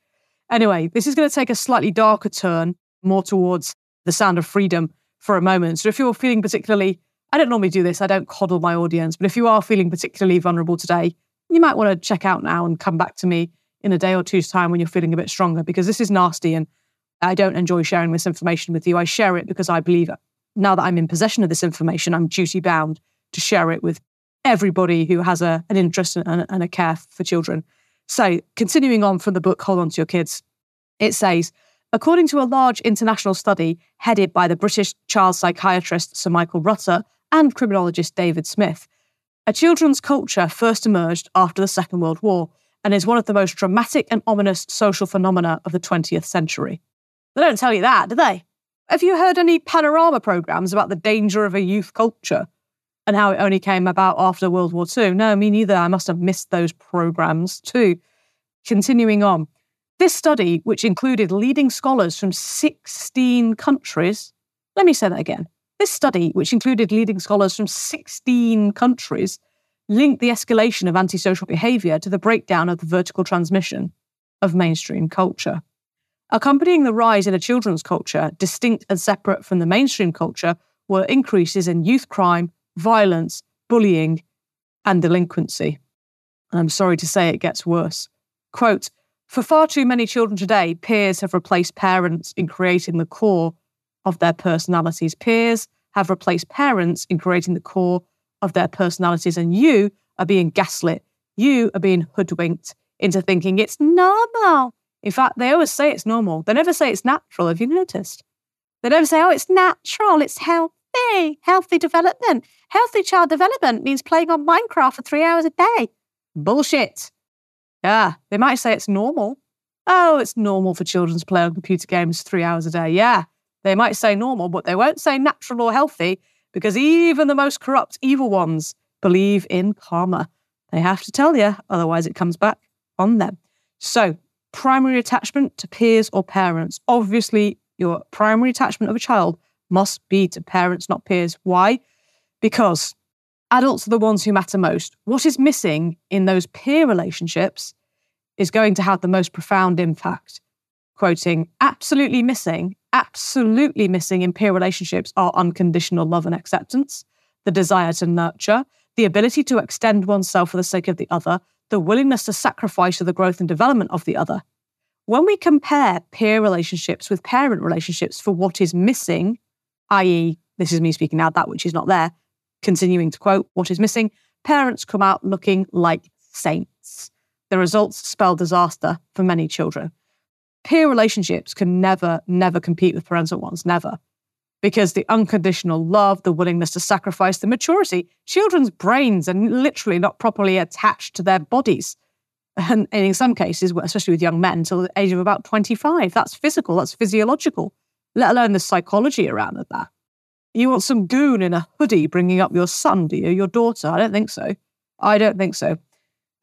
Anyway, this is going to take a slightly darker turn, more towards the sound of freedom for a moment. So if you're feeling particularly, I don't normally do this, I don't coddle my audience, but if you are feeling particularly vulnerable today, you might want to check out now and come back to me in a day or two's time when you're feeling a bit stronger because this is nasty and I don't enjoy sharing this information with you. I share it because I believe it. Now that I'm in possession of this information, I'm duty bound to share it with everybody who has a, an interest and, and a care for children. So, continuing on from the book Hold On to Your Kids, it says, according to a large international study headed by the British child psychiatrist Sir Michael Rutter and criminologist David Smith, a children's culture first emerged after the Second World War and is one of the most dramatic and ominous social phenomena of the 20th century. They don't tell you that, do they? Have you heard any panorama programs about the danger of a youth culture? And how it only came about after World War II. No, me neither. I must have missed those programs too. Continuing on, this study, which included leading scholars from 16 countries, let me say that again. This study, which included leading scholars from 16 countries, linked the escalation of antisocial behavior to the breakdown of the vertical transmission of mainstream culture. Accompanying the rise in a children's culture, distinct and separate from the mainstream culture, were increases in youth crime, violence, bullying, and delinquency. And I'm sorry to say it gets worse. Quote, for far too many children today, peers have replaced parents in creating the core of their personalities. Peers have replaced parents in creating the core of their personalities, and you are being gaslit. You are being hoodwinked into thinking it's normal. In fact, they always say it's normal. They never say it's natural. Have you noticed? They never say, oh, it's natural, it's healthy. Hey, healthy development. Healthy child development means playing on Minecraft for three hours a day. Bullshit. Yeah, they might say it's normal. Oh, it's normal for children to play on computer games three hours a day. Yeah, they might say normal, but they won't say natural or healthy because even the most corrupt, evil ones believe in karma. They have to tell you, otherwise, it comes back on them. So, primary attachment to peers or parents. Obviously, your primary attachment of a child must be to parents, not peers. Why? Because adults are the ones who matter most. What is missing in those peer relationships is going to have the most profound impact. Quoting, absolutely missing, absolutely missing in peer relationships are unconditional love and acceptance, the desire to nurture, the ability to extend oneself for the sake of the other, the willingness to sacrifice for the growth and development of the other. When we compare peer relationships with parent relationships for what is missing, i.e., this is me speaking now, that which is not there. Continuing to quote, what is missing? Parents come out looking like saints. The results spell disaster for many children. Peer relationships can never, never compete with parental ones, never. Because the unconditional love, the willingness to sacrifice, the maturity, children's brains are literally not properly attached to their bodies. And in some cases, especially with young men, until the age of about 25. That's physical, that's physiological let alone the psychology around that. You want some goon in a hoodie bringing up your son, do you? Your daughter? I don't think so. I don't think so.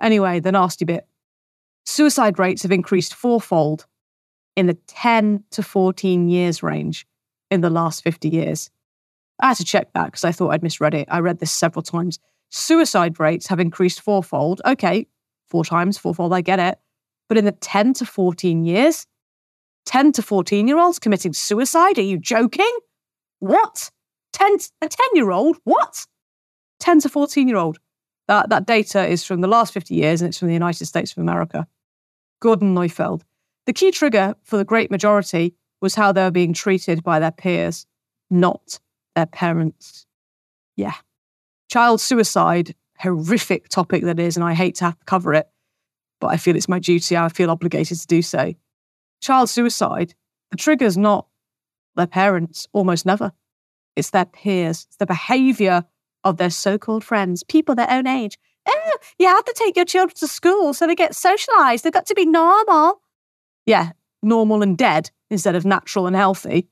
Anyway, the nasty bit. Suicide rates have increased fourfold in the 10 to 14 years range in the last 50 years. I had to check that because I thought I'd misread it. I read this several times. Suicide rates have increased fourfold. Okay, four times, fourfold, I get it. But in the 10 to 14 years, 10 to 14 year olds committing suicide? Are you joking? What? 10, a 10 year old? What? 10 to 14 year old. That, that data is from the last 50 years and it's from the United States of America. Gordon Neufeld. The key trigger for the great majority was how they were being treated by their peers, not their parents. Yeah. Child suicide, horrific topic that is, and I hate to have to cover it, but I feel it's my duty. I feel obligated to do so. Child suicide, the trigger's not their parents, almost never. It's their peers, it's the behavior of their so called friends, people their own age. Oh, you have to take your children to school so they get socialized. They've got to be normal. Yeah, normal and dead instead of natural and healthy.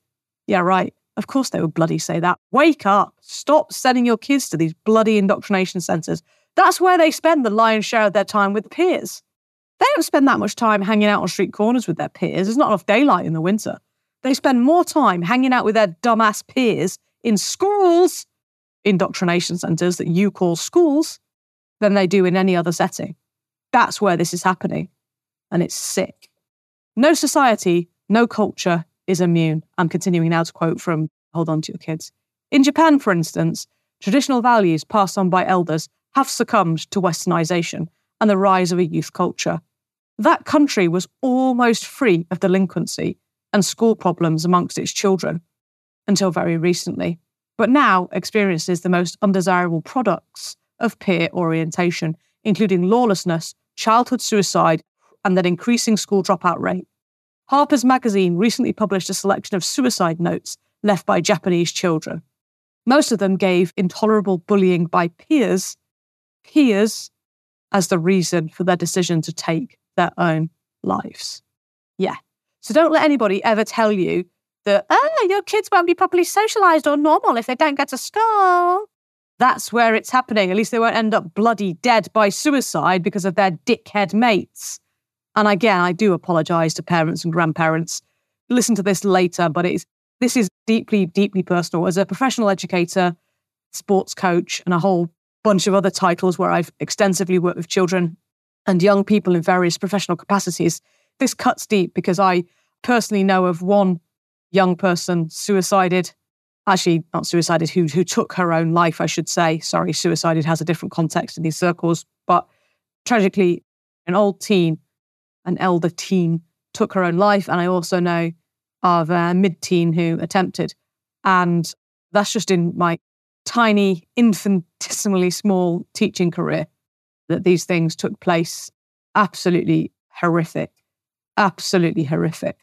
Yeah, right. Of course they would bloody say that. Wake up. Stop sending your kids to these bloody indoctrination centres. That's where they spend the lion's share of their time with peers. They don't spend that much time hanging out on street corners with their peers. There's not enough daylight in the winter. They spend more time hanging out with their dumbass peers in schools, indoctrination centres that you call schools, than they do in any other setting. That's where this is happening. And it's sick. No society, no culture is immune. I'm continuing now to quote from Hold On to Your Kids. In Japan, for instance, traditional values passed on by elders have succumbed to westernization and the rise of a youth culture. That country was almost free of delinquency and school problems amongst its children until very recently, but now experiences the most undesirable products of peer orientation, including lawlessness, childhood suicide, and an increasing school dropout rate. Harper's Magazine recently published a selection of suicide notes left by Japanese children. Most of them gave intolerable bullying by peers, peers, as the reason for their decision to take their own lives. Yeah. So don't let anybody ever tell you that, oh, your kids won't be properly socialized or normal if they don't get to school. That's where it's happening. At least they won't end up bloody dead by suicide because of their dickhead mates. And again, I do apologize to parents and grandparents. Listen to this later, but it's this is deeply, deeply personal. As a professional educator, sports coach, and a whole bunch of other titles where I've extensively worked with children and young people in various professional capacities, this cuts deep because I personally know of one young person suicided, actually not suicided, who who took her own life, I should say. Sorry, suicided has a different context in these circles, but tragically, an old teen an elder teen took her own life. And I also know of a mid teen who attempted. And that's just in my tiny, infinitesimally small teaching career that these things took place. Absolutely horrific. Absolutely horrific.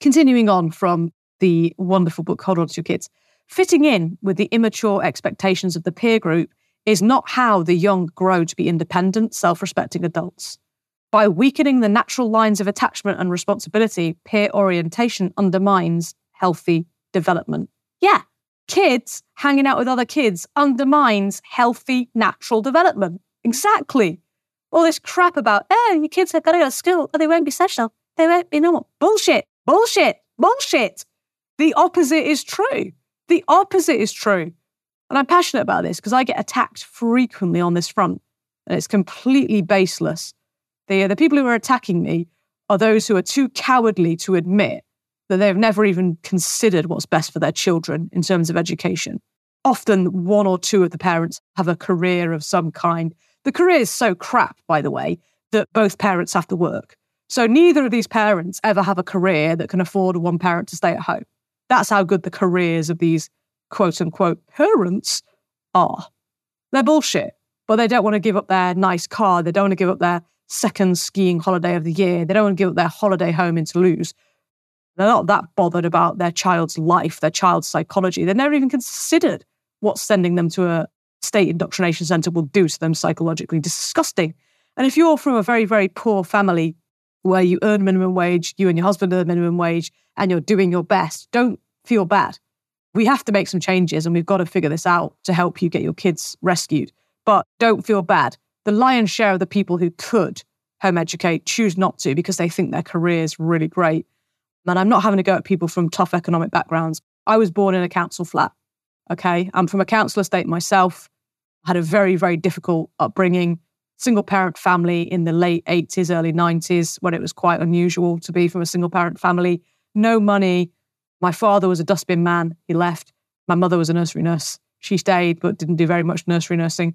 Continuing on from the wonderful book, Hold On to Your Kids, fitting in with the immature expectations of the peer group is not how the young grow to be independent, self respecting adults. By weakening the natural lines of attachment and responsibility, peer orientation undermines healthy development. Yeah, kids hanging out with other kids undermines healthy natural development. Exactly. All this crap about, oh, your kids have got to go to school, or they won't be social, they won't be normal. Bullshit, bullshit, bullshit. The opposite is true. The opposite is true. And I'm passionate about this because I get attacked frequently on this front, and it's completely baseless. The, the people who are attacking me are those who are too cowardly to admit that they've never even considered what's best for their children in terms of education. Often, one or two of the parents have a career of some kind. The career is so crap, by the way, that both parents have to work. So, neither of these parents ever have a career that can afford one parent to stay at home. That's how good the careers of these quote unquote parents are. They're bullshit, but they don't want to give up their nice car. They don't want to give up their second skiing holiday of the year. They don't want to give up their holiday home in Toulouse. They're not that bothered about their child's life, their child's psychology. They've never even considered what's sending them to a state indoctrination center will do to them psychologically. Disgusting. And if you're from a very, very poor family where you earn minimum wage, you and your husband earn minimum wage, and you're doing your best, don't feel bad. we have to make some changes and we've got to figure this out to help you get your kids rescued. But don't feel bad. The lion's share of the people who could home educate choose not to because they think their career is really great. And I'm not having to go at people from tough economic backgrounds. I was born in a council flat. Okay. I'm from a council estate myself. Had a very, very difficult upbringing, single parent family in the late 80s, early 90s, when it was quite unusual to be from a single parent family. No money. My father was a dustbin man. He left. My mother was a nursery nurse. She stayed, but didn't do very much nursery nursing.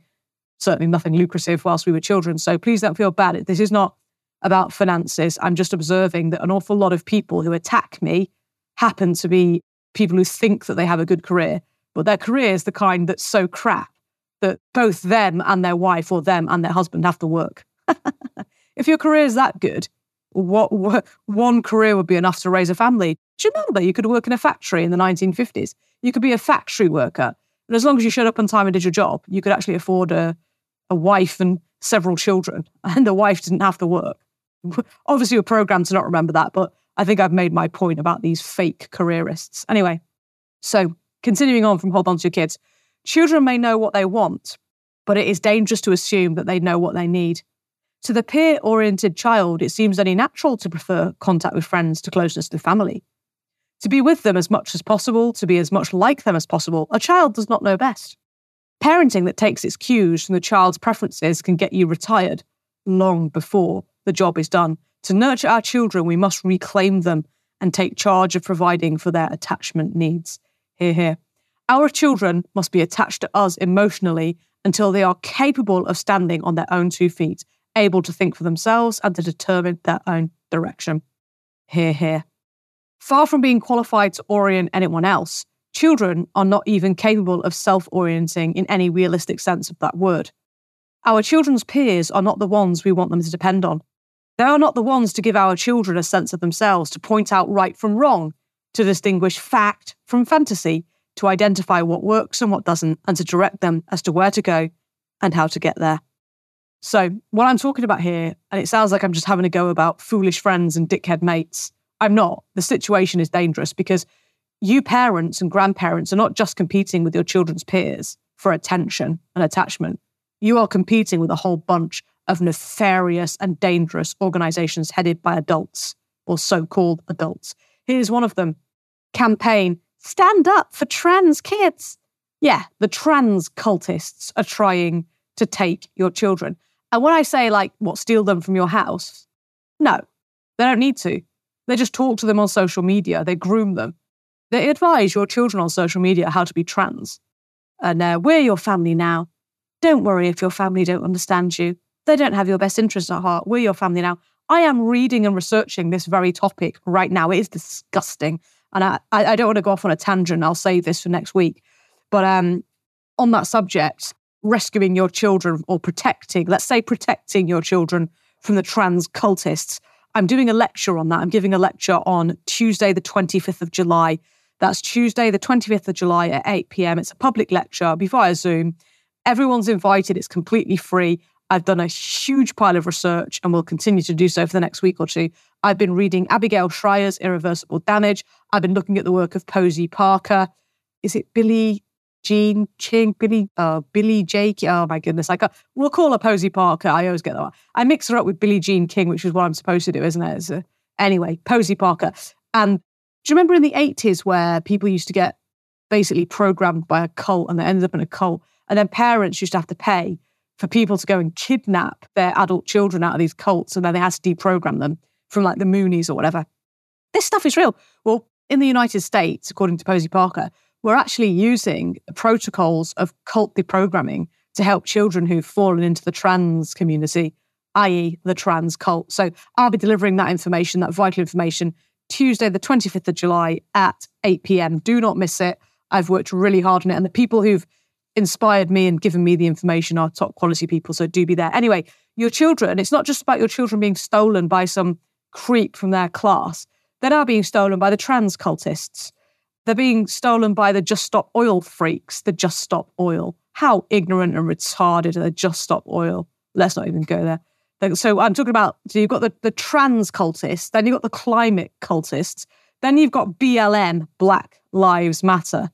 Certainly nothing lucrative whilst we were children. So please don't feel bad. This is not about finances. I'm just observing that an awful lot of people who attack me happen to be people who think that they have a good career, but their career is the kind that's so crap that both them and their wife or them and their husband have to work. [laughs] if your career is that good, what, what, one career would be enough to raise a family? Do you remember you could work in a factory in the 1950s? You could be a factory worker. And as long as you showed up on time and did your job, you could actually afford a, a wife and several children. [laughs] And the wife didn't have to work. [laughs] Obviously, you're programmed to not remember that, but I think I've made my point about these fake careerists. Anyway, so continuing on from hold on to your kids, children may know what they want, but it is dangerous to assume that they know what they need. To the peer oriented child, it seems only natural to prefer contact with friends to closeness to family. To be with them as much as possible, to be as much like them as possible, a child does not know best. Parenting that takes its cues from the child's preferences can get you retired long before the job is done. To nurture our children, we must reclaim them and take charge of providing for their attachment needs. Here, here. Our children must be attached to us emotionally until they are capable of standing on their own two feet, able to think for themselves and to determine their own direction. Here, here. Far from being qualified to orient anyone else, children are not even capable of self orienting in any realistic sense of that word. Our children's peers are not the ones we want them to depend on. They are not the ones to give our children a sense of themselves, to point out right from wrong, to distinguish fact from fantasy, to identify what works and what doesn't, and to direct them as to where to go and how to get there. So, what I'm talking about here, and it sounds like I'm just having a go about foolish friends and dickhead mates, I'm not. The situation is dangerous because you parents and grandparents are not just competing with your children's peers for attention and attachment. You are competing with a whole bunch of nefarious and dangerous organizations headed by adults or so called adults. Here's one of them campaign Stand Up for Trans Kids. Yeah, the trans cultists are trying to take your children. And when I say, like, what, steal them from your house? No, they don't need to. They just talk to them on social media, they groom them. They advise your children on social media how to be trans. And uh, we're your family now. Don't worry if your family don't understand you. They don't have your best interests at heart. We're your family now. I am reading and researching this very topic right now. It is disgusting. And I, I don't want to go off on a tangent. I'll save this for next week. But um, on that subject, rescuing your children or protecting, let's say protecting your children from the trans cultists. I'm doing a lecture on that. I'm giving a lecture on Tuesday, the 25th of July. That's Tuesday, the 25th of July at 8 p.m. It's a public lecture, I'll be via Zoom. Everyone's invited, it's completely free. I've done a huge pile of research and will continue to do so for the next week or two. I've been reading Abigail Shrier's Irreversible Damage. I've been looking at the work of Posie Parker. Is it Billy Jean Ching? Billy, uh, Billy Jake? Oh my goodness. I got, we'll call her Posie Parker. I always get that one. I mix her up with Billie Jean King, which is what I'm supposed to do, isn't it? Anyway, Posie Parker. And do you remember in the 80s where people used to get basically programmed by a cult and they ended up in a cult? And then parents used to have to pay for people to go and kidnap their adult children out of these cults and then they had to deprogram them from like the Moonies or whatever. This stuff is real. Well, in the United States, according to Posie Parker, we're actually using protocols of cult deprogramming to help children who've fallen into the trans community, i.e., the trans cult. So I'll be delivering that information, that vital information, Tuesday, the 25th of July at 8 p.m. Do not miss it. I've worked really hard on it. And the people who've inspired me and given me the information are top quality people. So do be there. Anyway, your children, it's not just about your children being stolen by some creep from their class. They're now being stolen by the trans cultists. They're being stolen by the Just Stop Oil freaks, the Just Stop Oil. How ignorant and retarded are the Just Stop Oil? Let's not even go there. So I'm talking about, so you've got the, the trans cultists, then you've got the climate cultists, then you've got BLM, Black Lives Matter.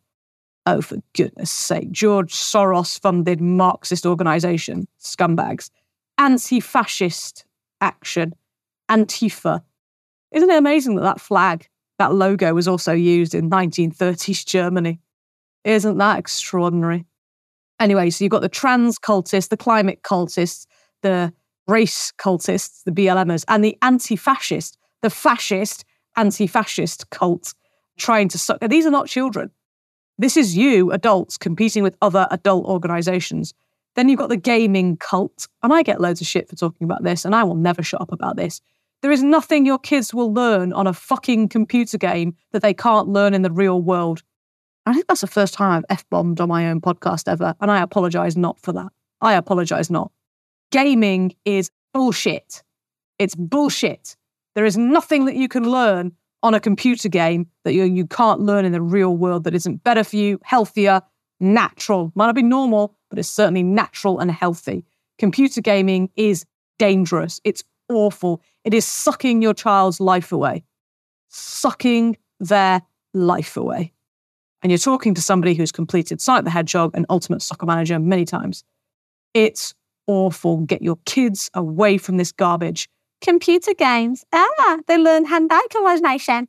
Oh, for goodness sake. George Soros funded Marxist organization, scumbags. Anti fascist action, Antifa. Isn't it amazing that that flag, that logo, was also used in 1930s Germany? Isn't that extraordinary? Anyway, so you've got the trans cultists, the climate cultists, the race cultists, the BLMers, and the anti fascist, the fascist, anti fascist cult trying to suck. These are not children. This is you, adults, competing with other adult organizations. Then you've got the gaming cult. And I get loads of shit for talking about this, and I will never shut up about this. There is nothing your kids will learn on a fucking computer game that they can't learn in the real world. I think that's the first time I've F bombed on my own podcast ever, and I apologize not for that. I apologize not. Gaming is bullshit. It's bullshit. There is nothing that you can learn on a computer game that you, you can't learn in the real world that isn't better for you, healthier, natural. Might not be normal, but it's certainly natural and healthy. Computer gaming is dangerous. It's awful. It is sucking your child's life away, sucking their life away. And you're talking to somebody who's completed Sonic the Hedgehog and Ultimate Soccer Manager many times. It's awful. Get your kids away from this garbage. Computer games. Ah, they learn hand-eye coordination.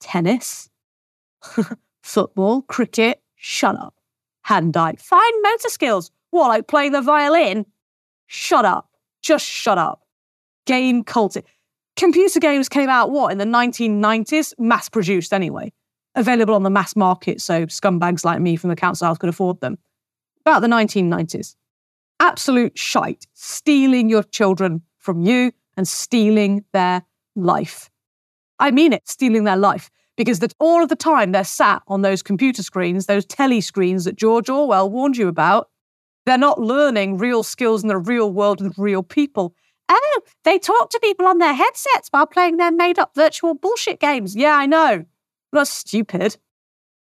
Tennis, [laughs] football, cricket. Shut up. Hand-eye. Fine motor skills. What, like playing the violin? Shut up. Just shut up. Game culture. Computer games came out, what, in the 1990s? Mass produced anyway. Available on the mass market, so scumbags like me from the council house could afford them. About the 1990s. Absolute shite. Stealing your children from you and stealing their life. I mean it, stealing their life, because that all of the time they're sat on those computer screens, those telly screens that George Orwell warned you about. They're not learning real skills in the real world with real people. Oh, they talk to people on their headsets while playing their made up virtual bullshit games. Yeah, I know. That's stupid.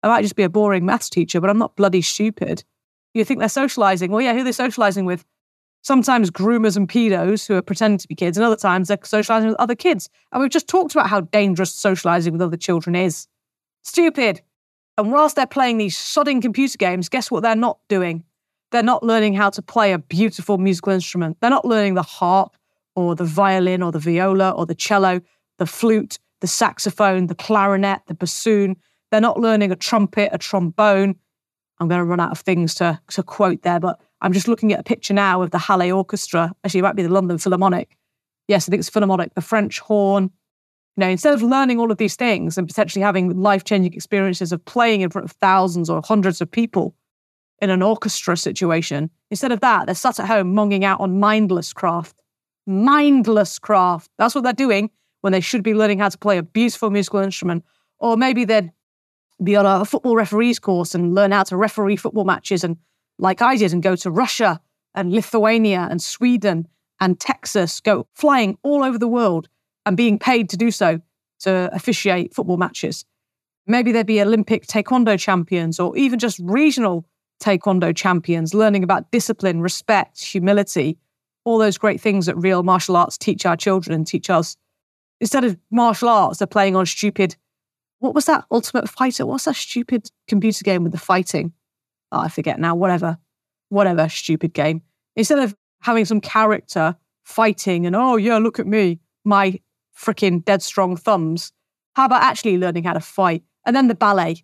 I might just be a boring maths teacher, but I'm not bloody stupid. You think they're socializing? Well, yeah, who are they socializing with? Sometimes groomers and pedos who are pretending to be kids, and other times they're socializing with other kids. And we've just talked about how dangerous socializing with other children is. Stupid. And whilst they're playing these sodding computer games, guess what they're not doing? They're not learning how to play a beautiful musical instrument. They're not learning the harp or the violin or the viola or the cello, the flute, the saxophone, the clarinet, the bassoon. They're not learning a trumpet, a trombone. I'm going to run out of things to, to quote there, but I'm just looking at a picture now of the Halle Orchestra. Actually, it might be the London Philharmonic. Yes, I think it's Philharmonic, the French horn. You know, instead of learning all of these things and potentially having life changing experiences of playing in front of thousands or hundreds of people in an orchestra situation, instead of that, they're sat at home monging out on mindless craft. Mindless craft. That's what they're doing when they should be learning how to play a beautiful musical instrument. Or maybe they'd be on a football referees course and learn how to referee football matches and like I did and go to Russia and Lithuania and Sweden and Texas, go flying all over the world and being paid to do so to officiate football matches. Maybe there'd be Olympic taekwondo champions or even just regional taekwondo champions, learning about discipline, respect, humility, all those great things that real martial arts teach our children and teach us. Instead of martial arts, they're playing on stupid. What was that Ultimate Fighter? What's that stupid computer game with the fighting? Oh, I forget now, whatever, whatever stupid game. Instead of having some character fighting and, oh, yeah, look at me, my freaking dead strong thumbs, how about actually learning how to fight? And then the ballet,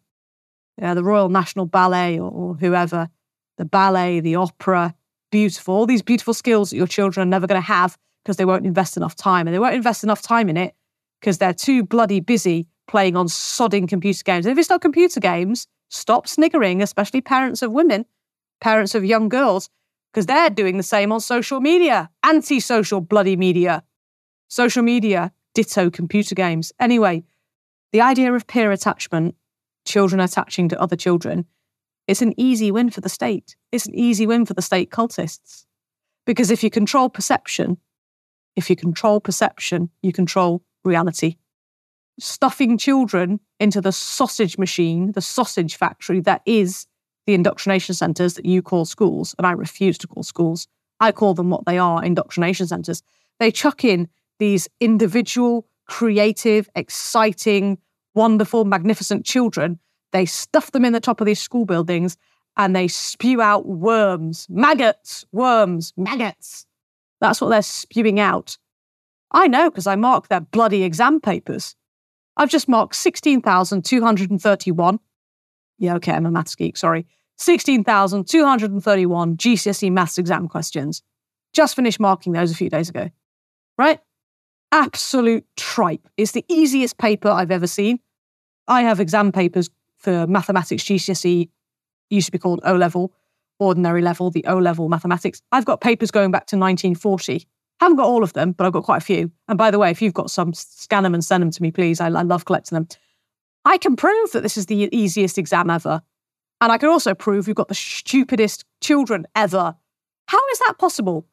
yeah, the Royal National Ballet or, or whoever, the ballet, the opera, beautiful, all these beautiful skills that your children are never going to have because they won't invest enough time. And they won't invest enough time in it because they're too bloody busy playing on sodding computer games. And if it's not computer games, Stop sniggering, especially parents of women, parents of young girls, because they're doing the same on social media, anti social bloody media. Social media, ditto computer games. Anyway, the idea of peer attachment, children attaching to other children, it's an easy win for the state. It's an easy win for the state cultists. Because if you control perception, if you control perception, you control reality stuffing children into the sausage machine, the sausage factory that is the indoctrination centres that you call schools, and I refuse to call schools. I call them what they are indoctrination centres. They chuck in these individual, creative, exciting, wonderful, magnificent children They stuff them in the top of these school buildings and they spew out worms, maggots, worms, maggots. That's what they're spewing out. I know because I mark their bloody exam papers. I've just marked 16,231. Yeah, okay, I'm a maths geek, sorry. 16,231 GCSE maths exam questions. Just finished marking those a few days ago. Right? Absolute tripe. It's the easiest paper I've ever seen. I have exam papers for mathematics GCSE, used to be called O level, ordinary level, the O level mathematics. I've got papers going back to 1940. Haven't got all of them, but I've got quite a few. And by the way, if you've got some, scan them and send them to me, please. I, I love collecting them. I can prove that this is the easiest exam ever. And I can also prove we've got the stupidest children ever. How is that possible?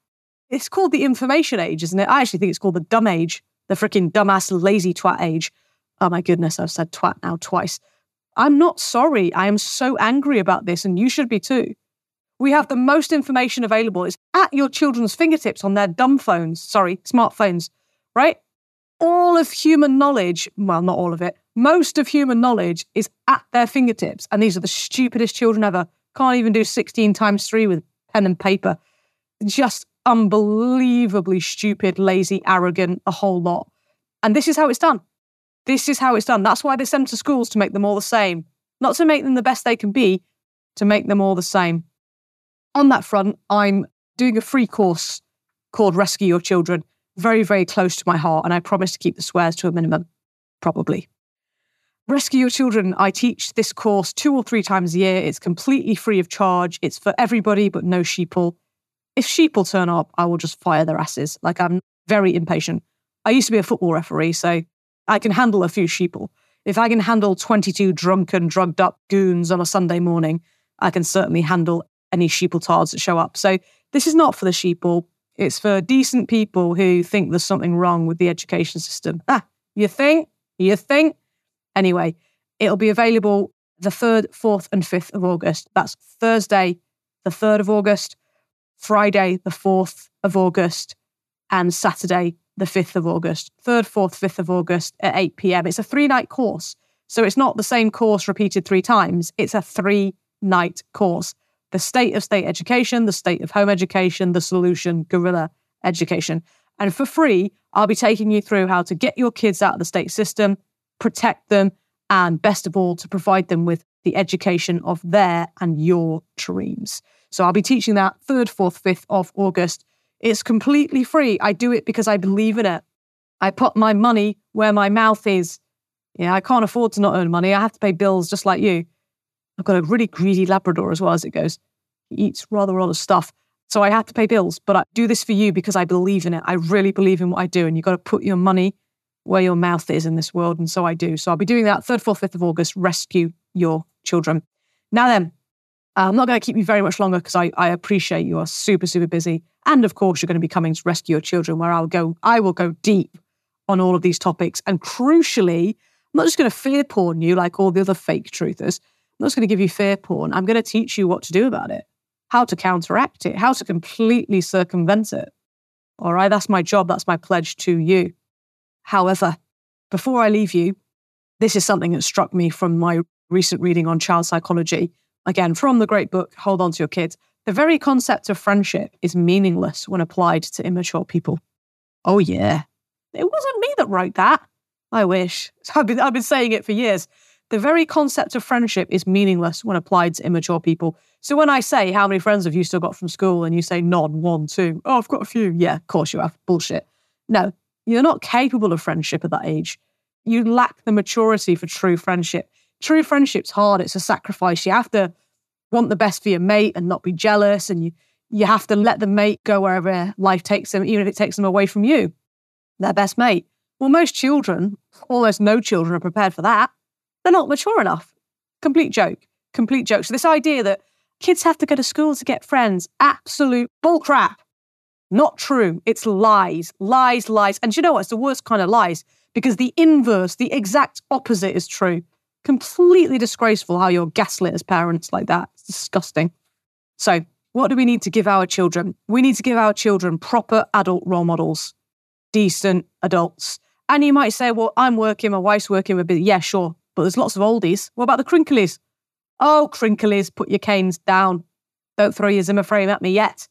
It's called the information age, isn't it? I actually think it's called the dumb age, the freaking dumbass, lazy twat age. Oh my goodness, I've said twat now twice. I'm not sorry. I am so angry about this, and you should be too. We have the most information available. It's at your children's fingertips on their dumb phones, sorry, smartphones, right? All of human knowledge, well, not all of it, most of human knowledge is at their fingertips. And these are the stupidest children ever. Can't even do 16 times three with pen and paper. Just unbelievably stupid, lazy, arrogant, a whole lot. And this is how it's done. This is how it's done. That's why they send them to schools to make them all the same, not to make them the best they can be, to make them all the same. On that front, I'm doing a free course called Rescue Your Children, very, very close to my heart, and I promise to keep the swears to a minimum, probably. Rescue Your Children, I teach this course two or three times a year. It's completely free of charge. It's for everybody, but no sheeple. If sheeple turn up, I will just fire their asses. Like I'm very impatient. I used to be a football referee, so I can handle a few sheeple. If I can handle 22 drunken, drugged up goons on a Sunday morning, I can certainly handle any sheepletards that show up. So this is not for the sheeple. It's for decent people who think there's something wrong with the education system. Ah, you think? You think? Anyway, it'll be available the 3rd, 4th, and 5th of August. That's Thursday, the 3rd of August, Friday, the 4th of August, and Saturday, the 5th of August. 3rd, 4th, 5th of August at 8 p.m. It's a three night course. So it's not the same course repeated three times, it's a three night course. The state of state education, the state of home education, the solution, guerrilla education. And for free, I'll be taking you through how to get your kids out of the state system, protect them, and best of all, to provide them with the education of their and your dreams. So I'll be teaching that 3rd, 4th, 5th of August. It's completely free. I do it because I believe in it. I put my money where my mouth is. Yeah, I can't afford to not earn money. I have to pay bills just like you. I've got a really greedy Labrador as well as it goes. He eats rather a lot of stuff. So I have to pay bills, but I do this for you because I believe in it. I really believe in what I do. And you've got to put your money where your mouth is in this world. And so I do. So I'll be doing that 3rd, 4th, 5th of August. Rescue your children. Now then, uh, I'm not going to keep you very much longer because I, I appreciate you are super, super busy. And of course, you're going to be coming to rescue your children, where I'll go, I will go deep on all of these topics. And crucially, I'm not just going to fear porn you like all the other fake truthers. I'm not going to give you fear porn. I'm going to teach you what to do about it, how to counteract it, how to completely circumvent it. All right, that's my job. That's my pledge to you. However, before I leave you, this is something that struck me from my recent reading on child psychology. Again, from the great book, Hold On to Your Kids. The very concept of friendship is meaningless when applied to immature people. Oh, yeah. It wasn't me that wrote that. I wish. [laughs] I've been, I've been saying it for years. The very concept of friendship is meaningless when applied to immature people. So when I say, How many friends have you still got from school? and you say, None, one, two. Oh, I've got a few. Yeah, of course you have. Bullshit. No, you're not capable of friendship at that age. You lack the maturity for true friendship. True friendship's hard. It's a sacrifice. You have to want the best for your mate and not be jealous. And you, you have to let the mate go wherever life takes them, even if it takes them away from you, their best mate. Well, most children, almost no children, are prepared for that. They're not mature enough. Complete joke. Complete joke. So, this idea that kids have to go to school to get friends, absolute bullcrap. Not true. It's lies, lies, lies. And you know what? It's the worst kind of lies because the inverse, the exact opposite is true. Completely disgraceful how you're gaslit as parents like that. It's disgusting. So, what do we need to give our children? We need to give our children proper adult role models, decent adults. And you might say, well, I'm working, my wife's working, we're busy. Yeah, sure. But there's lots of oldies. What about the crinklies? Oh, crinklies, put your canes down. Don't throw your Zimmer frame at me yet.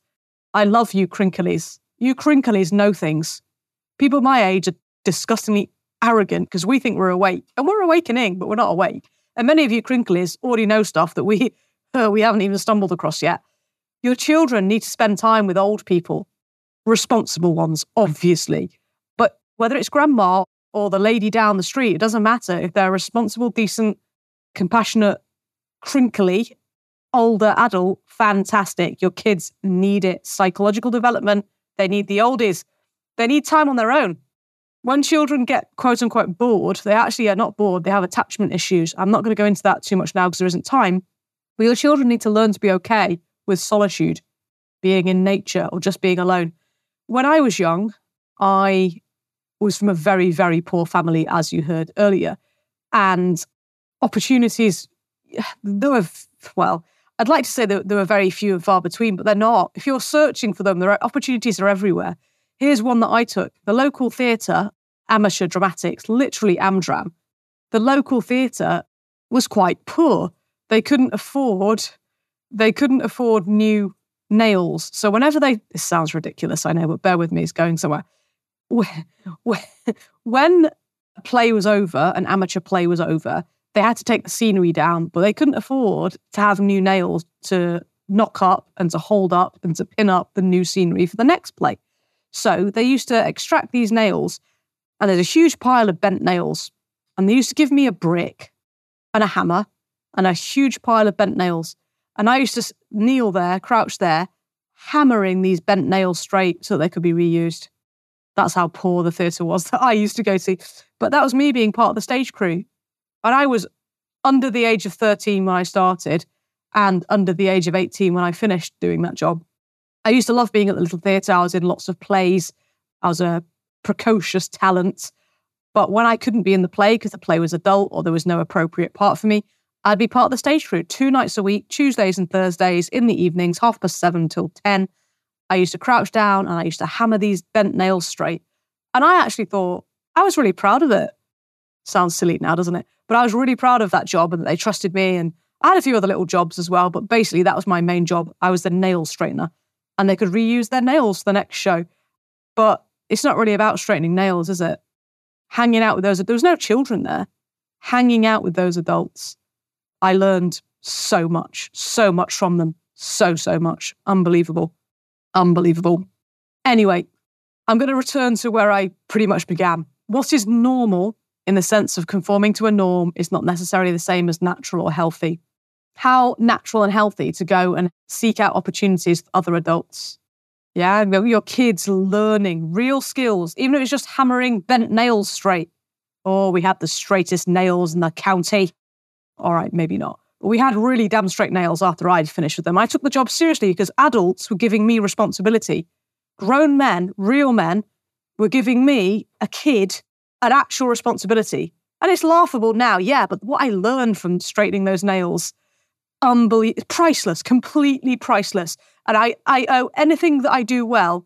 I love you, crinklies. You crinklies know things. People my age are disgustingly arrogant because we think we're awake, and we're awakening, but we're not awake. And many of you crinklies already know stuff that we uh, [laughs] we haven't even stumbled across yet. Your children need to spend time with old people, responsible ones, obviously. But whether it's grandma or the lady down the street, it doesn't matter. If they're responsible, decent, compassionate, crinkly, older adult, fantastic. Your kids need it. Psychological development, they need the oldies. They need time on their own. When children get quote unquote bored, they actually are not bored, they have attachment issues. I'm not going to go into that too much now because there isn't time. But your children need to learn to be okay with solitude, being in nature, or just being alone. When I was young, I was from a very, very poor family, as you heard earlier. And opportunities, there were, well, I'd like to say that there were very few and far between, but they're not. If you're searching for them, there are opportunities are everywhere. Here's one that I took the local theatre, amateur dramatics, literally Amdram. The local theatre was quite poor. They couldn't afford, they couldn't afford new nails. So whenever they, this sounds ridiculous, I know, but bear with me, it's going somewhere. [laughs] When a play was over, an amateur play was over, they had to take the scenery down, but they couldn't afford to have new nails to knock up and to hold up and to pin up the new scenery for the next play. So they used to extract these nails, and there's a huge pile of bent nails. And they used to give me a brick and a hammer and a huge pile of bent nails. And I used to kneel there, crouch there, hammering these bent nails straight so they could be reused. That's how poor the theatre was [laughs] that I used to go to. But that was me being part of the stage crew. And I was under the age of 13 when I started and under the age of 18 when I finished doing that job. I used to love being at the little theatre. I was in lots of plays. I was a precocious talent. But when I couldn't be in the play because the play was adult or there was no appropriate part for me, I'd be part of the stage crew two nights a week, Tuesdays and Thursdays in the evenings, half past seven till 10. I used to crouch down and I used to hammer these bent nails straight. And I actually thought I was really proud of it. Sounds silly now, doesn't it? But I was really proud of that job and that they trusted me. And I had a few other little jobs as well, but basically that was my main job. I was the nail straightener and they could reuse their nails for the next show. But it's not really about straightening nails, is it? Hanging out with those, there was no children there. Hanging out with those adults, I learned so much, so much from them. So, so much. Unbelievable. Unbelievable. Anyway, I'm going to return to where I pretty much began. What is normal in the sense of conforming to a norm is not necessarily the same as natural or healthy how natural and healthy to go and seek out opportunities with other adults. Yeah, your kids learning real skills, even if it's just hammering bent nails straight. Oh, we had the straightest nails in the county. All right, maybe not. But we had really damn straight nails after I'd finished with them. I took the job seriously because adults were giving me responsibility. Grown men, real men, were giving me, a kid, an actual responsibility. And it's laughable now, yeah, but what I learned from straightening those nails unbelievable, priceless, completely priceless. And I, I owe anything that I do well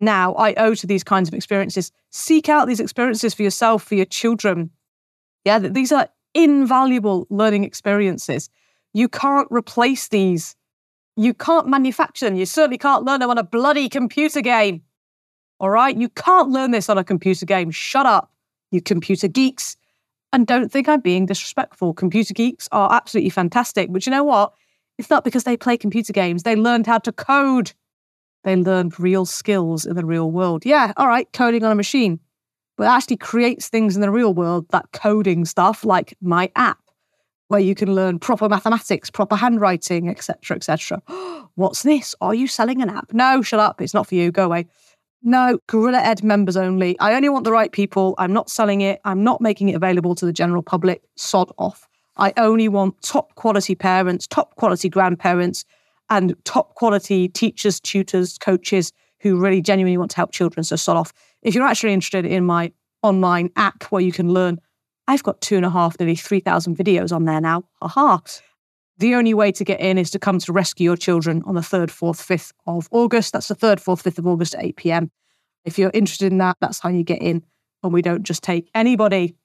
now, I owe to these kinds of experiences. Seek out these experiences for yourself, for your children. Yeah, these are invaluable learning experiences. You can't replace these. You can't manufacture them. You certainly can't learn them on a bloody computer game. All right? You can't learn this on a computer game. Shut up, you computer geeks. And don't think I'm being disrespectful. Computer geeks are absolutely fantastic. But you know what? It's not because they play computer games. They learned how to code. They learned real skills in the real world. Yeah, all right, coding on a machine. But actually creates things in the real world, that coding stuff, like my app, where you can learn proper mathematics, proper handwriting, etc., etc. [gasps] What's this? Are you selling an app? No, shut up. It's not for you. Go away. No, Gorilla Ed members only. I only want the right people. I'm not selling it. I'm not making it available to the general public. Sod off. I only want top quality parents, top quality grandparents, and top quality teachers, tutors, coaches who really genuinely want to help children. So sod off. If you're actually interested in my online app where you can learn, I've got two and a half, nearly 3,000 videos on there now. Haha. The only way to get in is to come to rescue your children on the 3rd, 4th, 5th of August. That's the 3rd, 4th, 5th of August at 8 pm. If you're interested in that, that's how you get in. And we don't just take anybody.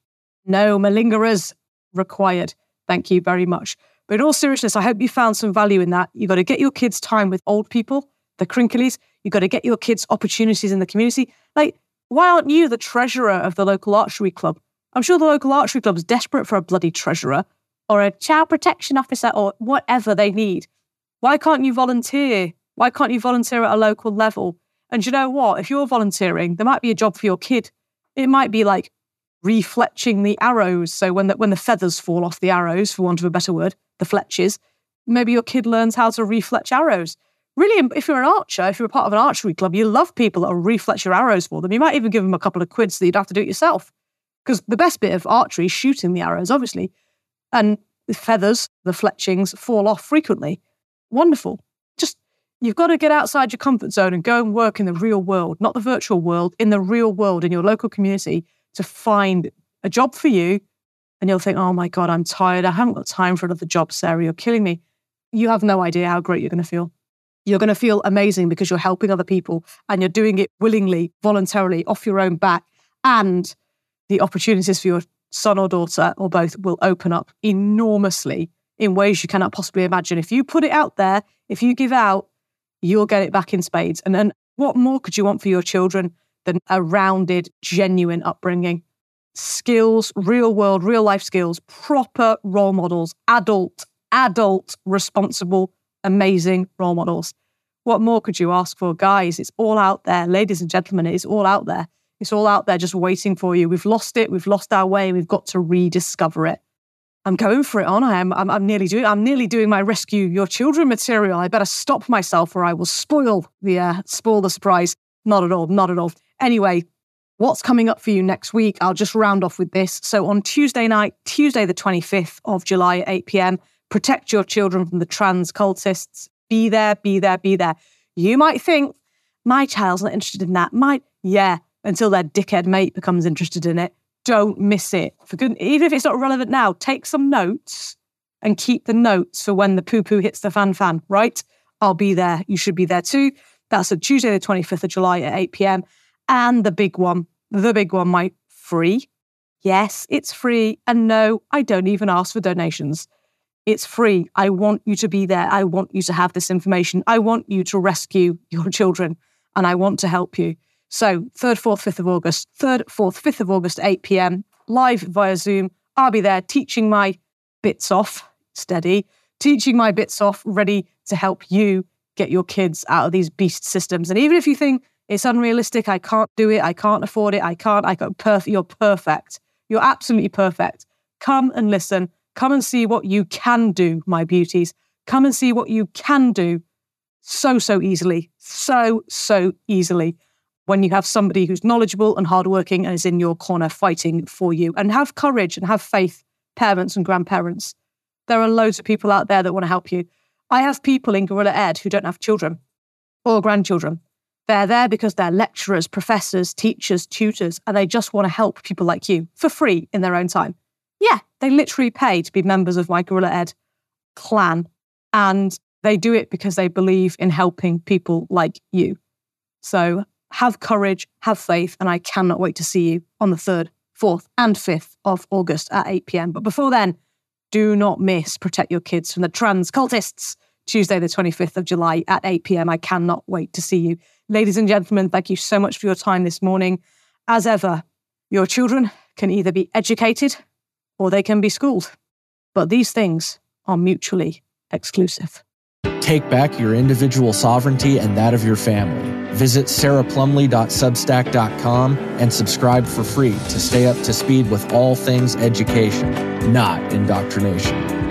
No malingerers. required. Thank you very much. But in all seriousness, I hope you found some value in that. You've got to get your kids time with old people, the crinklies. You've got to get your kids opportunities in the community. Like, why aren't you the treasurer of the local archery club? I'm sure the local archery club is desperate for a bloody treasurer or a child protection officer or whatever they need. Why can't you volunteer? Why can't you volunteer at a local level? And you know what? If you're volunteering, there might be a job for your kid. It might be like refletching the arrows. So when the, when the feathers fall off the arrows, for want of a better word, the fletches, maybe your kid learns how to refletch arrows. Really, um, if you're an archer, if you're a part of an archery club, you love people that will refletch your arrows for them. You might even give them a couple of quid so you'd have to do it yourself. Because the best bit of archery is shooting the arrows, obviously. And the feathers, the fletchings, fall off frequently. Wonderful. Just, you've got to get outside your comfort zone and go and work in the real world, not the virtual world, in the real world, in your local community to find a job for you. And you'll think, oh my God, I'm tired. I haven't got time for another job, Sarah. You're killing me. You have no idea how great you're going to feel. You're going to feel amazing because you're helping other people and you're doing it willingly, voluntarily, off your own back. And the opportunities for your son or daughter or both will open up enormously in ways you cannot possibly imagine. If you put it out there, if you give out, you'll get it back in spades. And then what more could you want for your children than a rounded, genuine upbringing? Skills, real world, real life skills, proper role models, adult, adult, responsible, amazing role models. What more could you ask for? Guys, it's all out there. Ladies and gentlemen, it's all out there. It's all out there just waiting for you. We've lost it. We've lost our way. We've got to rediscover it. I'm going for it, aren't I? I'm, I'm, I'm nearly doing. I'm nearly doing my rescue your children material. I better stop myself, or I will spoil the uh, spoil the surprise. Not at all. Not at all. Anyway, what's coming up for you next week? I'll just round off with this. So on Tuesday night, Tuesday the 25th of July at 8 p.m. Protect your children from the trans cultists. Be there. Be there. Be there. You might think my child's not interested in that. Might yeah until their dickhead mate becomes interested in it. Don't miss it. For good, even if it's not relevant now, take some notes and keep the notes for when the poo poo hits the fan fan, right? I'll be there. You should be there too. That's a Tuesday, the 25th of July at 8 p.m. And the big one, the big one, my free. Yes, it's free. And no, I don't even ask for donations. It's free. I want you to be there. I want you to have this information. I want you to rescue your children and I want to help you. So, 3rd, 4th, 5th of August, 3rd, 4th, 5th of August, 8 pm, live via Zoom. I'll be there teaching my bits off, steady, teaching my bits off, ready to help you get your kids out of these beast systems. And even if you think it's unrealistic, I can't do it, I can't afford it, I can't, I got perfect, you're perfect. You're absolutely perfect. Come and listen. Come and see what you can do, my beauties. Come and see what you can do so, so easily. So, so easily when you have somebody who's knowledgeable and hardworking and is in your corner fighting for you. And have courage and have faith, parents and grandparents. There are loads of people out there that want to help you. I have people in Gorilla Ed who don't have children or grandchildren. They're there because they're lecturers, professors, teachers, tutors, and they just want to help people like you for free in their own time. Yeah, they literally pay to be members of my Gorilla Ed clan. And they do it because they believe in helping people like you. So have courage, have faith, and I cannot wait to see you on the 3rd, 4th, and 5th of August at 8 pm. But before then, do not miss Protect Your Kids from the Trans Cultists, Tuesday, the 25th of July at 8 pm. I cannot wait to see you. Ladies and gentlemen, thank you so much for your time this morning. As ever, your children can either be educated or they can be schooled. But these things are mutually exclusive. Take back your individual sovereignty and that of your family. Visit sarahplumley.substack.com and subscribe for free to stay up to speed with all things education, not indoctrination.